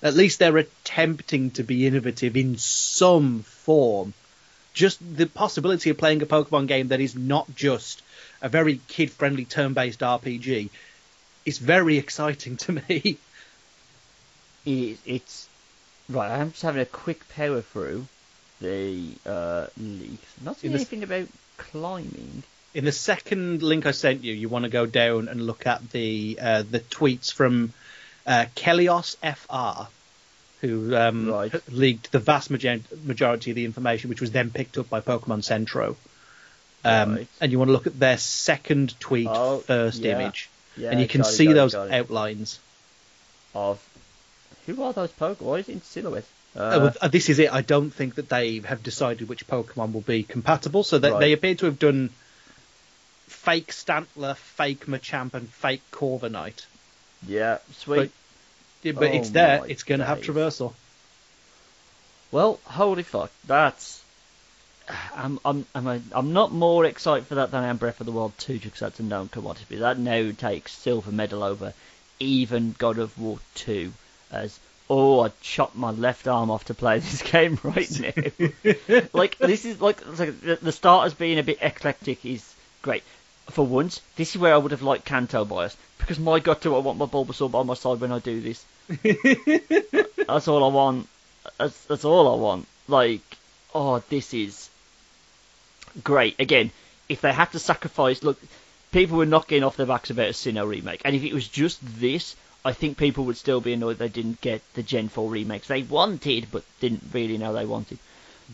At least they're attempting to be innovative in some form. Just the possibility of playing a Pokemon game that is not just a very kid-friendly turn-based RPG is very exciting to me. It, it's right. I'm just having a quick power through the uh, leaks. Not seeing In the- about climbing. In the second link I sent you, you want to go down and look at the uh, the tweets from uh, Kelios FR, who um, Right. leaked the vast majority of the information, which was then picked up by Pokemon Centro. Um, Right. And you want to look at their second tweet, Oh, first yeah. image, Yeah, and you can see it, those outlines. Of who are those Pokemon? Why is it in silhouette? Uh, Uh, uh, this is it. I don't think that they have decided which Pokemon will be compatible, so that Right. they appear to have done fake Stantler, fake Machamp, and fake Corviknight. yeah, sweet. Yeah, but Oh it's there. It's going to have traversal. Well, holy fuck, that's. I'm I'm I'm I'm not more excited for that than I am Breath of the Wild 2 because that's a known commodity. That now takes silver medal over even God of War 2 as oh I chopped my left arm off to play this game right now. like this is like, like the, the as being a bit eclectic is great. For once, this is where I would have liked Kanto bias because my god, do I want my Bulbasaur by my side when I do this? that's all I want. That's that's all I want. Like, oh, this is great. Again, if they had to sacrifice, look, people were not getting off their backs about a Sinnoh remake, and if it was just this, I think people would still be annoyed they didn't get the Gen 4 remakes they wanted, but didn't really know they wanted.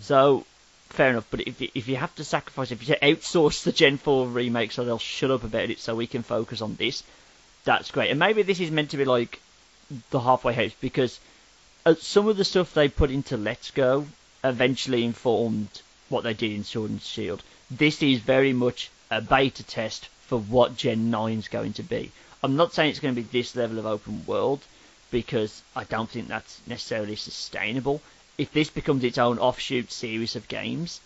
So, fair enough. But if if you have to sacrifice, if you outsource the Gen 4 remake so they'll shut up about it so we can focus on this, that's great. And maybe this is meant to be like the halfway house because uh, some of the stuff they put into Let's Go eventually informed what they did in Sword and Shield. This is very much a beta test for what Gen 9 is going to be. I'm not saying it's going to be this level of open world because I don't think that's necessarily sustainable. If this becomes its own offshoot series of games,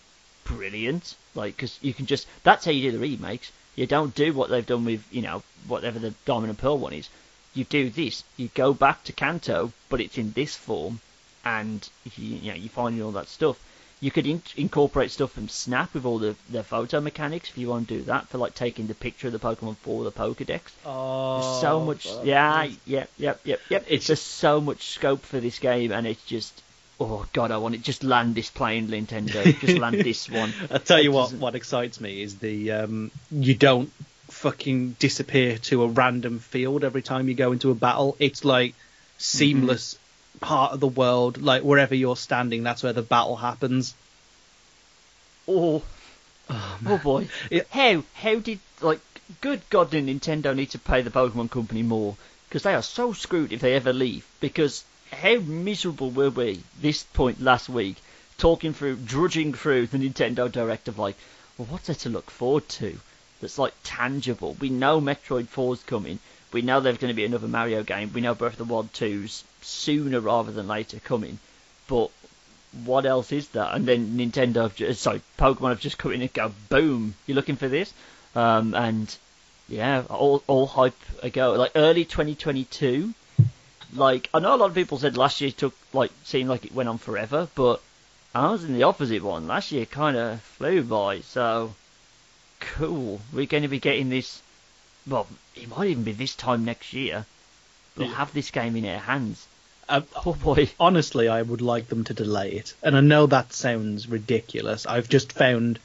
brilliant. Like, because you can just, that's how you do the remakes. You don't do what they've done with, you know, whatever the Diamond and Pearl one is. You do this. You go back to Kanto, but it's in this form, and you, you know you find all that stuff. You could in- incorporate stuff from Snap with all the, the photo mechanics if you want to do that for like taking the picture of the Pokemon for the Pokedex. Oh, There's so oh, much, yeah, yep, yep, yep, yep. It's- There's so much scope for this game, and it's just, oh god, I want it. Just land this plane, Nintendo. Just land this one. I'll tell you what. What excites me is the um, you don't fucking disappear to a random field every time you go into a battle. It's like seamless part of the world. Like wherever you're standing, that's where the battle happens. Oh, oh, boy. It- How how did like good God did Nintendo need to pay the Pokemon Company more because they are so screwed if they ever leave. Because how miserable were we this point last week talking through drudging through the Nintendo Direct of like, well, what's there to look forward to? That's like tangible. We know Metroid 4's coming. We know there's going to be another Mario game. We know Breath of the Wild 2's sooner rather than later coming. But what else is that? And then Nintendo, have just, sorry, Pokemon have just come in and go, boom, you're looking for this? Um, and yeah, all, all hype ago. Like early 2022, like, I know a lot of people said last year took, like, seemed like it went on forever, but I was in the opposite one. Last year kind of flew by, so cool. We're going to be getting this, well, it might even be this time next year. We'll Yeah. have this game in our hands. Uh, Oh boy. honestly, I would like them to delay it. And I know that sounds ridiculous. I've just found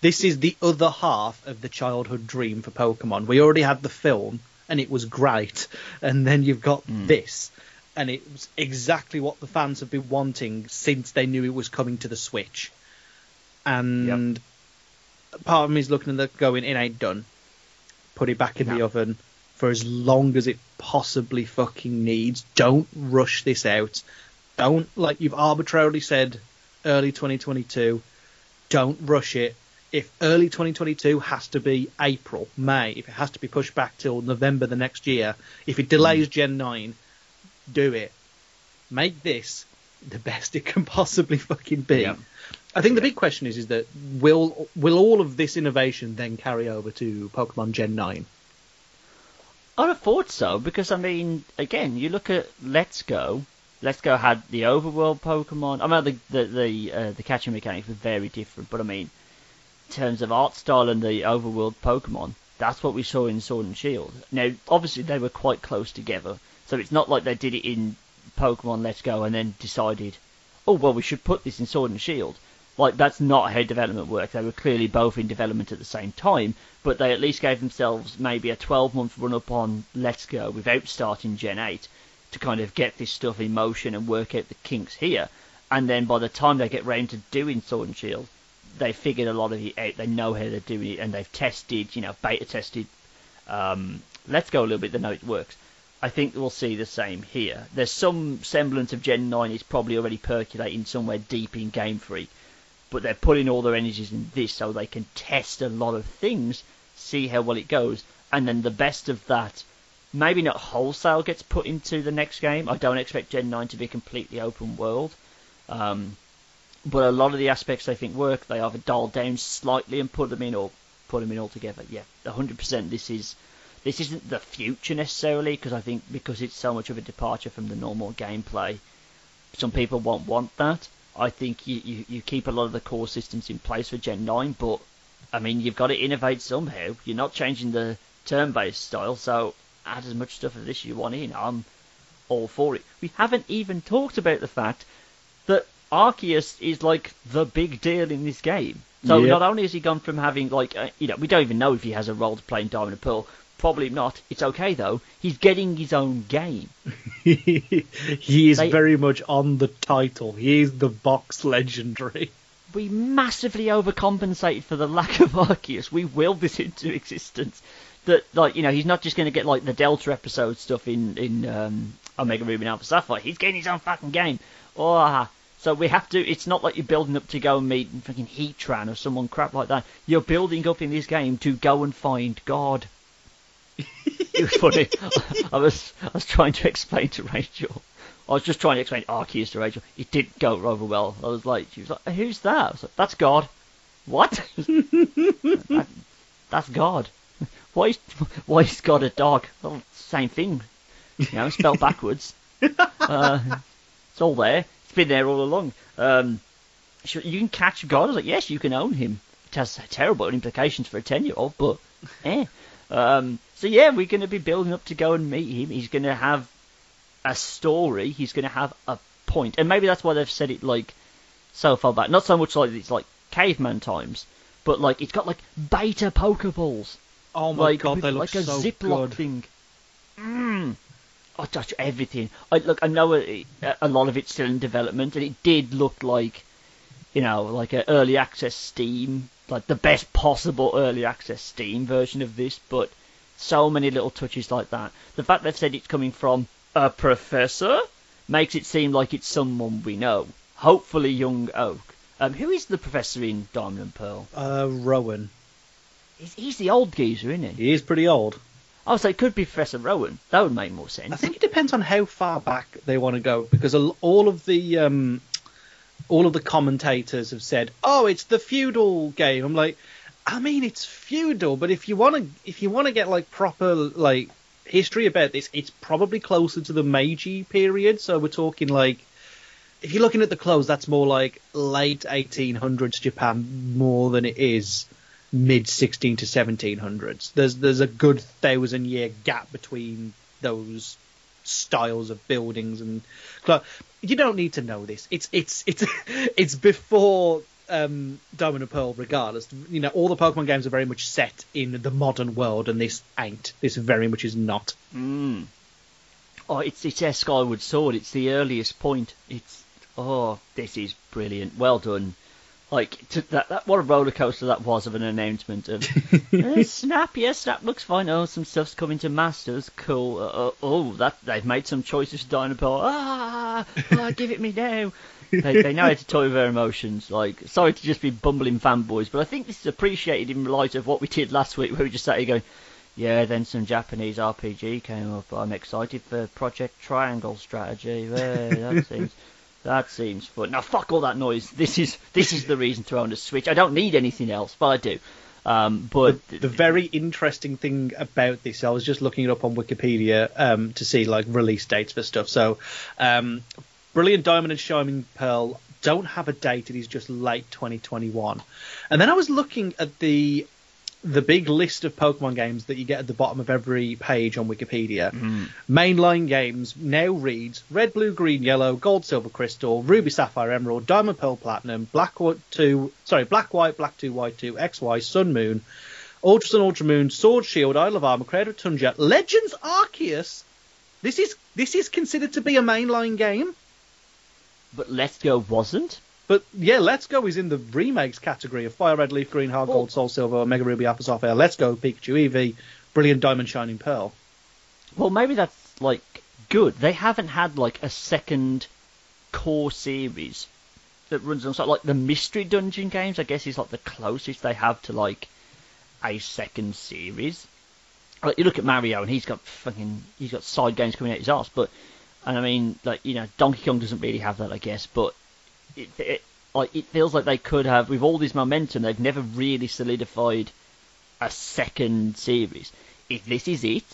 this is the other half of the childhood dream for Pokemon. We already had the film, and it was great. And then you've got hmm. this, and it was exactly what the fans have been wanting since they knew it was coming to the Switch. And part of me is looking at that going, it ain't done. Put it back in the oven for as long as it possibly fucking needs. Don't rush this out. Don't like you've arbitrarily said early 2022. Don't rush it. If early 2022 has to be April, May, if it has to be pushed back till November the next year, if it delays Gen 9, do it. Make this the best it can possibly fucking be. Yeah. I think the big question is is that will will all of this innovation then carry over to Pokemon Gen 9? I'd have thought so because I mean, again, you look at Let's Go. Let's Go had the overworld Pokemon. I mean, the the the, uh, the catching mechanics were very different, but I mean, terms of art style and the overworld Pokemon, that's what we saw in Sword and Shield. Now, obviously, they were quite close together, so it's not like they did it in Pokemon Let's Go and then decided, oh well, we should put this in Sword and Shield. Like that's not how development works. They were clearly both in development at the same time, but they at least gave themselves maybe a 12 month run up on Let's Go without starting Gen 8 to kind of get this stuff in motion and work out the kinks here. And then by the time they get round to doing Sword and Shield, they figured a lot of it out. They know how they're doing it, and they've tested, you know, beta tested. Um, Let's Go a little bit. They know it works. I think we'll see the same here. There's some semblance of Gen 9 is probably already percolating somewhere deep in Game Freak, but they're putting all their energies in this so they can test a lot of things, see how well it goes, and then the best of that, maybe not wholesale gets put into the next game. I don't expect Gen 9 to be completely open world. Um, but a lot of the aspects they think work, they either dial down slightly and put them in, or put them in altogether. Yeah, 100%. This is this isn't the future necessarily, because I think because it's so much of a departure from the normal gameplay, some people won't want that. I think you, you, you keep a lot of the core systems in place for Gen 9, but I mean you've got to innovate somehow. You're not changing the turn-based style, so add as much stuff of this you want in. I'm all for it. We haven't even talked about the fact Arceus is like the big deal in this game. So Yep. not only has he gone from having like uh, you know we don't even know if he has a role to play in Diamond and Pearl. Probably not. It's okay though. He's getting his own game. he is They- very much on the title. He is the box legendary. We massively overcompensated for the lack of Arceus. We willed this into existence. That like you know he's not just going to get like the Delta episode stuff in in um, Omega Ruby and Alpha Sapphire. He's getting his own fucking game. Oh, so we have to. It's not like you're building up to go and meet fucking Heatran or someone crap like that. You're building up in this game to go and find God. it was funny. I was I was trying to explain to Rachel. I was just trying to explain Arceus to Rachel. It didn't go over well. I was like, she was like, "Who's that?" I was like, "That's God." What? That- that's God. Why is why is God a dog? Well, same thing. You know, spelled backwards. uh, it's all there. Been there all along. Um, you can catch God. I was like, yes, you can own him. It has terrible implications for a ten-year-old, but eh. Um, so yeah, we're going to be building up to go and meet him. He's going to have a story. He's going to have a point, and maybe that's why they've said it like so far back. Not so much like it's like caveman times, but like it's got like beta Pokeballs, Oh my like god, with, they look like a so Ziploc thing. Mm. I touch everything. I look. I know a, a lot of it's still in development, and it did look like, you know, like an early access Steam, like the best possible early access Steam version of this. But so many little touches like that. The fact they've said it's coming from a professor makes it seem like it's someone we know. Hopefully, young Oak. Um, who is the professor in Diamond and Pearl? Uh, Rowan. He's, he's the old geezer, isn't he? He is pretty old. Oh, so it could be Professor Rowan. That would make more sense. I think it depends on how far back they want to go because all of the um, all of the commentators have said, "Oh, it's the feudal game." I'm like, I mean, it's feudal, but if you want to if you want to get like proper like history about this, it's probably closer to the Meiji period. So we're talking like if you're looking at the clothes, that's more like late 1800s Japan more than it is mid 16 to 1700s. There's there's a good thousand year gap between those styles of buildings and you don't need to know this. It's it's it's it's before um, Diamond and Pearl, regardless. You know, all the Pokemon games are very much set in the modern world, and this ain't. This very much is not. Mm. Oh, it's it's Skyward Sword. It's the earliest point. It's oh, this is brilliant. Well done. Like to, that, that what a roller coaster that was of an announcement of "Eh, Snap. Yes, Snap looks fine. Oh, some stuff's coming to Masters. Cool. Uh, uh, oh, that they've made some choices. for Dynapole. Ah, ah, give it me now. They, they know how to toy with their emotions. Like, sorry to just be bumbling fanboys, but I think this is appreciated in light of what we did last week, where we just sat here going, yeah, then some Japanese RPG came up. I'm excited for Project Triangle Strategy. Yeah, that seems that seems fun. Now fuck all that noise. This is this is the reason to own a Switch. I don't need anything else, but I do. Um, but The very interesting thing about this, I was just looking it up on Wikipedia um, to see like release dates for stuff. So, um, Brilliant Diamond and Shining Pearl don't have a date; it is just late 2021. And then I was looking at the the big list of Pokemon games that you get at the bottom of every page on Wikipedia. Mm-hmm. Mainline games now reads Red, Blue, Green, Yellow, Gold, Silver, Crystal, Ruby, Sapphire, Emerald, Diamond, Pearl, Platinum, Black White Two, sorry, Black, White, Black Two, White Two, X, Y, Sun, Moon, Ultra Sun, Ultra Moon, Sword, Shield, Isle of Armor, Crown Tundra, Legends Arceus. This is this is considered to be a mainline game. but Let's Go wasn't. But yeah, Let's Go is in the remakes category of Fire Red, Leaf Green, Heart Gold, oh. Soul Silver, Mega Ruby, Alpha Sapphire, Let's Go, Pikachu, Eevee, Brilliant Diamond, Shining Pearl. Well, maybe that's like good. They haven't had like a second core series that runs on like the mystery dungeon games. I guess is like the closest they have to like a second series. Like you look at Mario and he's got fucking he's got side games coming out his ass, but and I mean like you know Donkey Kong doesn't really have that, I guess, but it, it like it feels like they could have with all this momentum. They've never really solidified a second series. If this is it,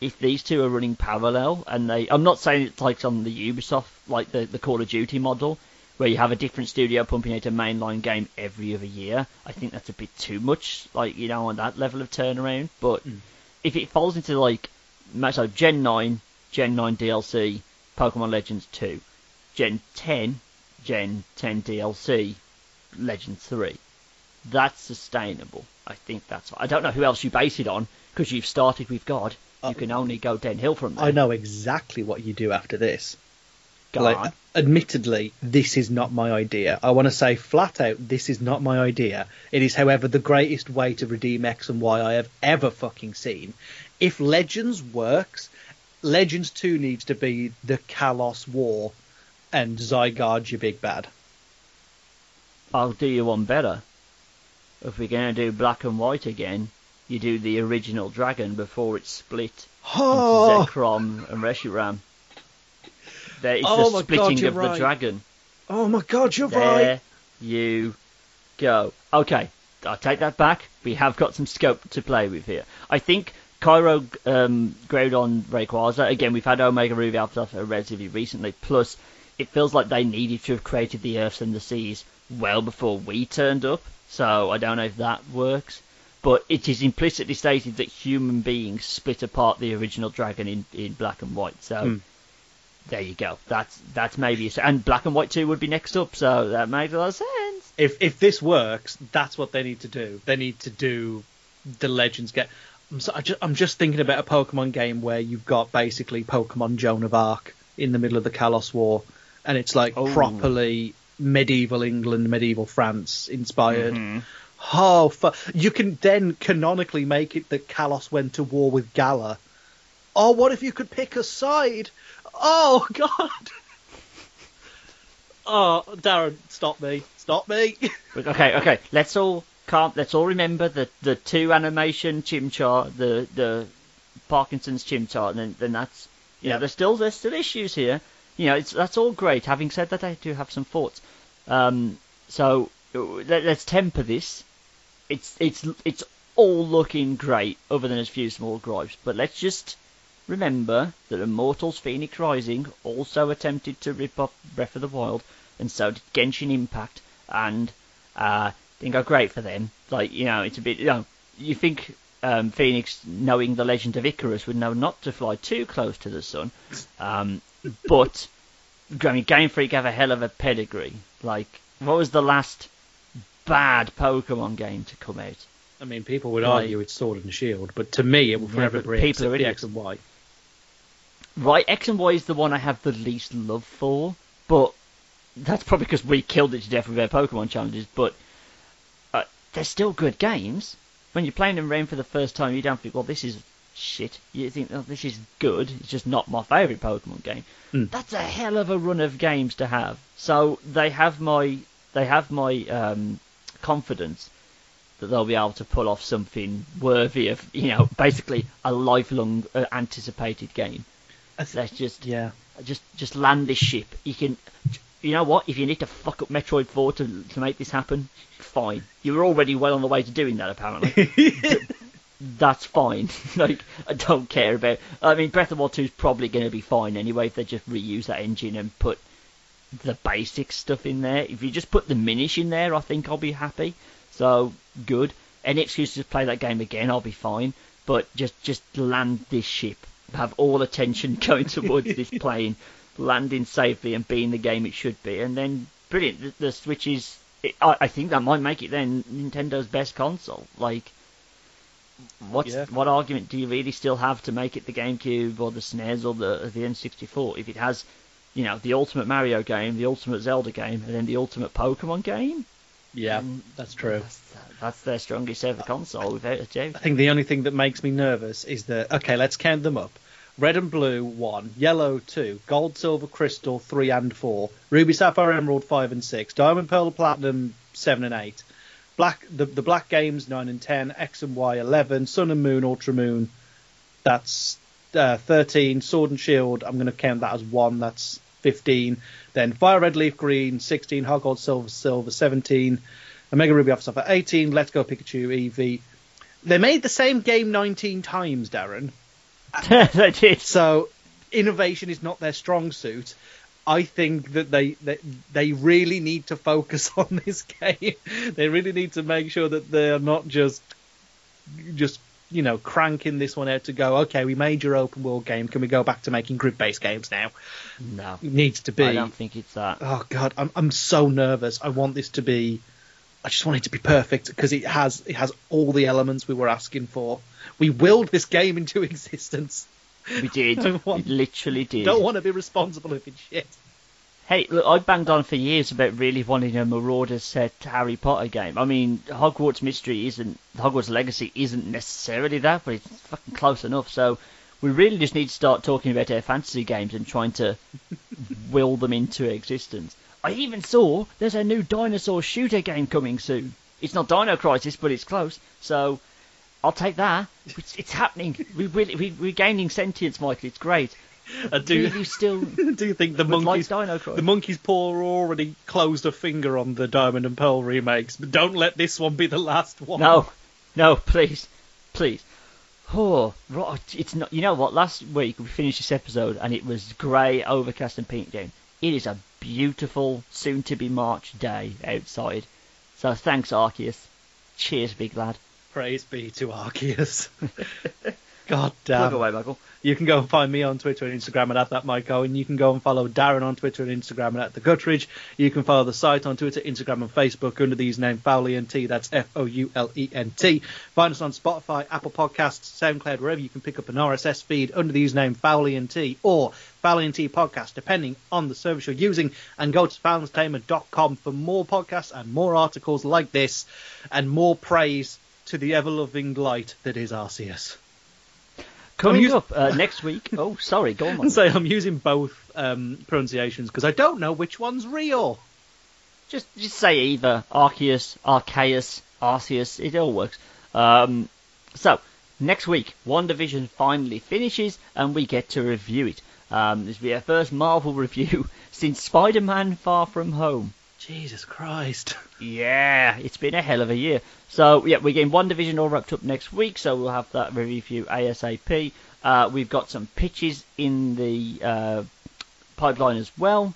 if these two are running parallel and they I'm not saying it's like on the Ubisoft like the, the Call of Duty model where you have a different studio pumping out a mainline game every other year. I think that's a bit too much, like, you know, on that level of turnaround. But hmm. if it falls into like so Gen nine, Gen nine DLC, Pokemon Legends two, Gen ten, Gen ten DLC, Legends three. that's sustainable. I think that's. I don't know who else you base it on because you've started with God. You Uh, can only go downhill from there. I know exactly what you do after this. Go like, on. admittedly, this is not my idea. I want to say flat out, this is not my idea. It is, however, the greatest way to redeem X and Y I have ever fucking seen. If Legends works, Legends 2 needs to be the Kalos War and Zygarde your big bad. I'll do you one better. If we're going to do black and white again, you do the original dragon before it's split Oh, into Zekrom and Reshiram. There is Oh the God, splitting you're of the right. dragon. oh my god, you're There right. you go. Okay, I'll take that back. We have got some scope to play with here. I think Kyogre um, Groudon Rayquaza, again, we've had Omega Ruby Alpha relatively recently, plus it feels like they needed to have created the Earths and the Seas well before we turned up, so I don't know if that works. But it is implicitly stated that human beings split apart the original dragon in, in black and white, so Hmm. there you go. That's that's maybe a, and black and white two would be next up, so that makes a lot of sense. If if this works, that's what they need to do. They need to do the Legends get. I'm, so, I ju- I'm just thinking about a Pokemon game where you've got basically Pokemon Joan of Arc in the middle of the Kalos War, and it's like Oh. properly medieval England, medieval France inspired. Mhm. Oh, fu- you can then canonically make it that Kalos went to war with Galar. Oh, what if you could pick a side? Oh God! Oh, Darren, stop me! Stop me! Okay, okay. Let's all calm. Let's all remember the the two animation Chimchar, the the Parkinson's Chimchar, and then then that's you know Yeah. there's still there's still issues here. You know, that's all great. Having said that, I do have some thoughts. Um, so let, let's temper this. It's it's it's all looking great, other than a few small gripes. But let's just remember that Immortals Fenyx Rising also attempted to rip off Breath of the Wild, and so did Genshin Impact, and uh, didn't go great for them. Like you know, it's a bit you know, you think um, Fenyx, knowing the legend of Icarus, would know not to fly too close to the sun, um, but I mean, Game Freak have a hell of a pedigree. Like, what was the last bad Pokemon game to come out? I mean, people would Like- argue it's Sword and Shield, but to me, it will forever but be people are. X and Y. Right, X and Y is the one I have the least love for, but that's probably because we killed it to death with our Pokemon challenges. But uh, they're still good games. When you're playing them around for the first time, you don't think, well, this is shit. You think, oh, this is good. It's just not my favourite Pokemon game. Mm. That's a hell of a run of games to have. So they have my they have my um, confidence that they'll be able to pull off something worthy of, you know, basically a lifelong uh, anticipated game. Th- Let's just Yeah. just just land this ship. You can, you know what? If you need to fuck up Metroid 4 to to make this happen, fine. You're already well on the way to doing that, apparently. That's fine. like I don't care about. I mean, Breath of the Wild 2 is probably going to be fine anyway if they just reuse that engine and put the basic stuff in there. If you just put the Minish in there, I think I'll be happy. So good. Any excuse to play that game again, I'll be fine. But just just land this ship. Have all attention going towards this plane, landing safely and being the game it should be, and then brilliant. The, the Switch is. It, I, I think that might make it then Nintendo's best console. Like, what's Yeah. what argument do you really still have to make it the GameCube or the SNES or the the N64 if it has, you know, the ultimate Mario game, the ultimate Zelda game, and then the ultimate Pokemon game? Yeah, Mm. that's true. That's, that's their strongest ever console without a doubt. I think the only thing that makes me nervous is that okay, let's count them up. Red and blue one, yellow two, gold, silver, crystal three and four, ruby, sapphire, emerald five and six, diamond, pearl, platinum seven and eight, black the the black games nine and ten, X and Y eleven, sun and moon, ultra moon, that's uh, thirteen, sword and shield. I'm going to count that as one. That's fifteen. Then fire, red, leaf, green, sixteen, hard gold, silver, silver, seventeen. Omega Ruby Alpha Sapphire 18, Let's Go Pikachu Eevee. They made the same game 19 times, Darren. they did. So innovation is not their strong suit. I think that they, they they really need to focus on this game. they really need to make sure that they're not just just you know cranking this one out to go. Okay, we made your open world game. Can we go back to making grid based games now? No, It needs to be. I don't think it's that. Oh god, I'm I'm so nervous. I want this to be I just want it to be perfect because it has it has all the elements we were asking for. We willed this game into existence. We did. Want- we literally did. Don't want to be responsible if it's shit. Hey, look, I banged on for years about really wanting a Marauders set Harry Potter game. I mean, Hogwarts Mystery isn't, Hogwarts Legacy isn't necessarily that, but it's fucking close enough. So we really just need to start talking about our fantasy games and trying to will them into existence. I even saw there's a new dinosaur shooter game coming soon. It's not Dino Crisis, but it's close. So I'll take that. It's, it's happening. We really, we, we're gaining sentience, Michael. It's great. I do. Really still do you think the like monkeys? Dino The monkey's paw already closed a finger on the Diamond and Pearl remakes, but don't let this one be the last one. No, no, please, please. Oh, right, it's not. You know what? Last week we finished this episode and it was grey, overcast, and pink down. It is a beautiful, soon-to-be March day outside. So thanks, Arceus. Cheers, big lad. Praise be to Arceus. God Plug damn. away, Michael. You can go and find me on Twitter and Instagram at, at that Michael, and You can go and follow Darren on Twitter and Instagram at the Guttridge. You can follow the site on Twitter, Instagram, and Facebook under these names Foulent. That's F O U L E N T. Find us on Spotify, Apple Podcasts, SoundCloud, wherever you can pick up an RSS feed under these names Foulent or Foulent Podcast, depending on the service you're using. And go to foulentertainment.com for more podcasts and more articles like this, and more praise to the ever loving light that is Arceus. Coming up uh, next week. Oh, sorry, go on. Say I'm using both um, pronunciations because I don't know which one's real. Just just say either Arceus, Arceus, Arceus. It all works. Um, so next week, WandaVision finally finishes, and we get to review it. Um, this will be our first Marvel review since Spider-Man: Far From Home. Jesus Christ. Yeah, it's been a hell of a year. So yeah, we're getting WandaVision all wrapped up next week, so we'll have that review ASAP. Uh, we've got some pitches in the uh, pipeline as well,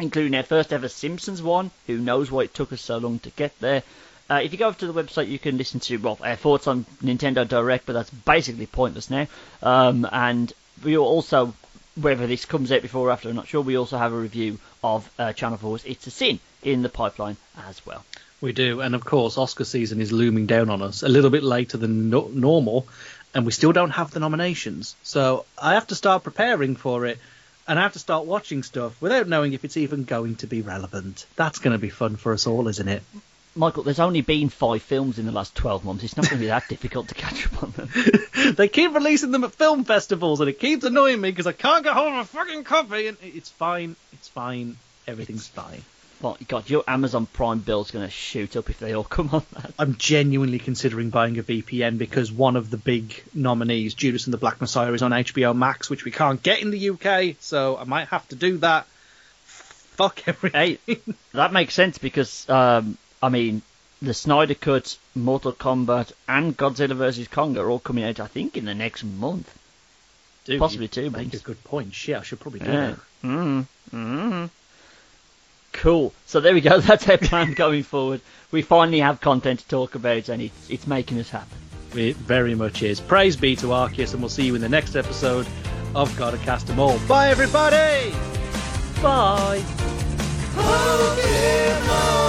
including our first ever Simpsons one. Who knows why it took us so long to get there? Uh, if you go over to the website, you can listen to well our thoughts on Nintendo Direct, but that's basically pointless now. Um, and we also, whether this comes out before or after, I'm not sure. We also have a review of uh, Channel 4's It's a Sin in the pipeline as well. We do, and of course, Oscar season is looming down on us a little bit later than no- normal, and we still don't have the nominations. So I have to start preparing for it, and I have to start watching stuff without knowing if it's even going to be relevant. That's going to be fun for us all, isn't it? Michael, there's only been five films in the last 12 months. It's not going to be that difficult to catch up on them. they keep releasing them at film festivals, and it keeps annoying me because I can't get hold of a fucking copy. And it's fine, it's fine, everything's fine. God, your Amazon Prime bill's going to shoot up if they all come on that. I'm genuinely considering buying a VPN because one of the big nominees, Judas and the Black Messiah, is on HBO Max, which we can't get in the UK, so I might have to do that. Fuck everything. Hey, that makes sense because, um, I mean, the Snyder Cut, Mortal Kombat, and Godzilla vs. Kong are all coming out, I think, in the next month. Dude, possibly two Make months. a good point. Shit, I should probably do Yeah. that. Mm, mm. Cool. So there we go. That's our plan going forward. We finally have content to talk about, and it's, it's making us happy. It very much is. Praise be to Arceus, and we'll see you in the next episode of Gotta Cast 'Em All. Bye, everybody! Bye! Pokemon.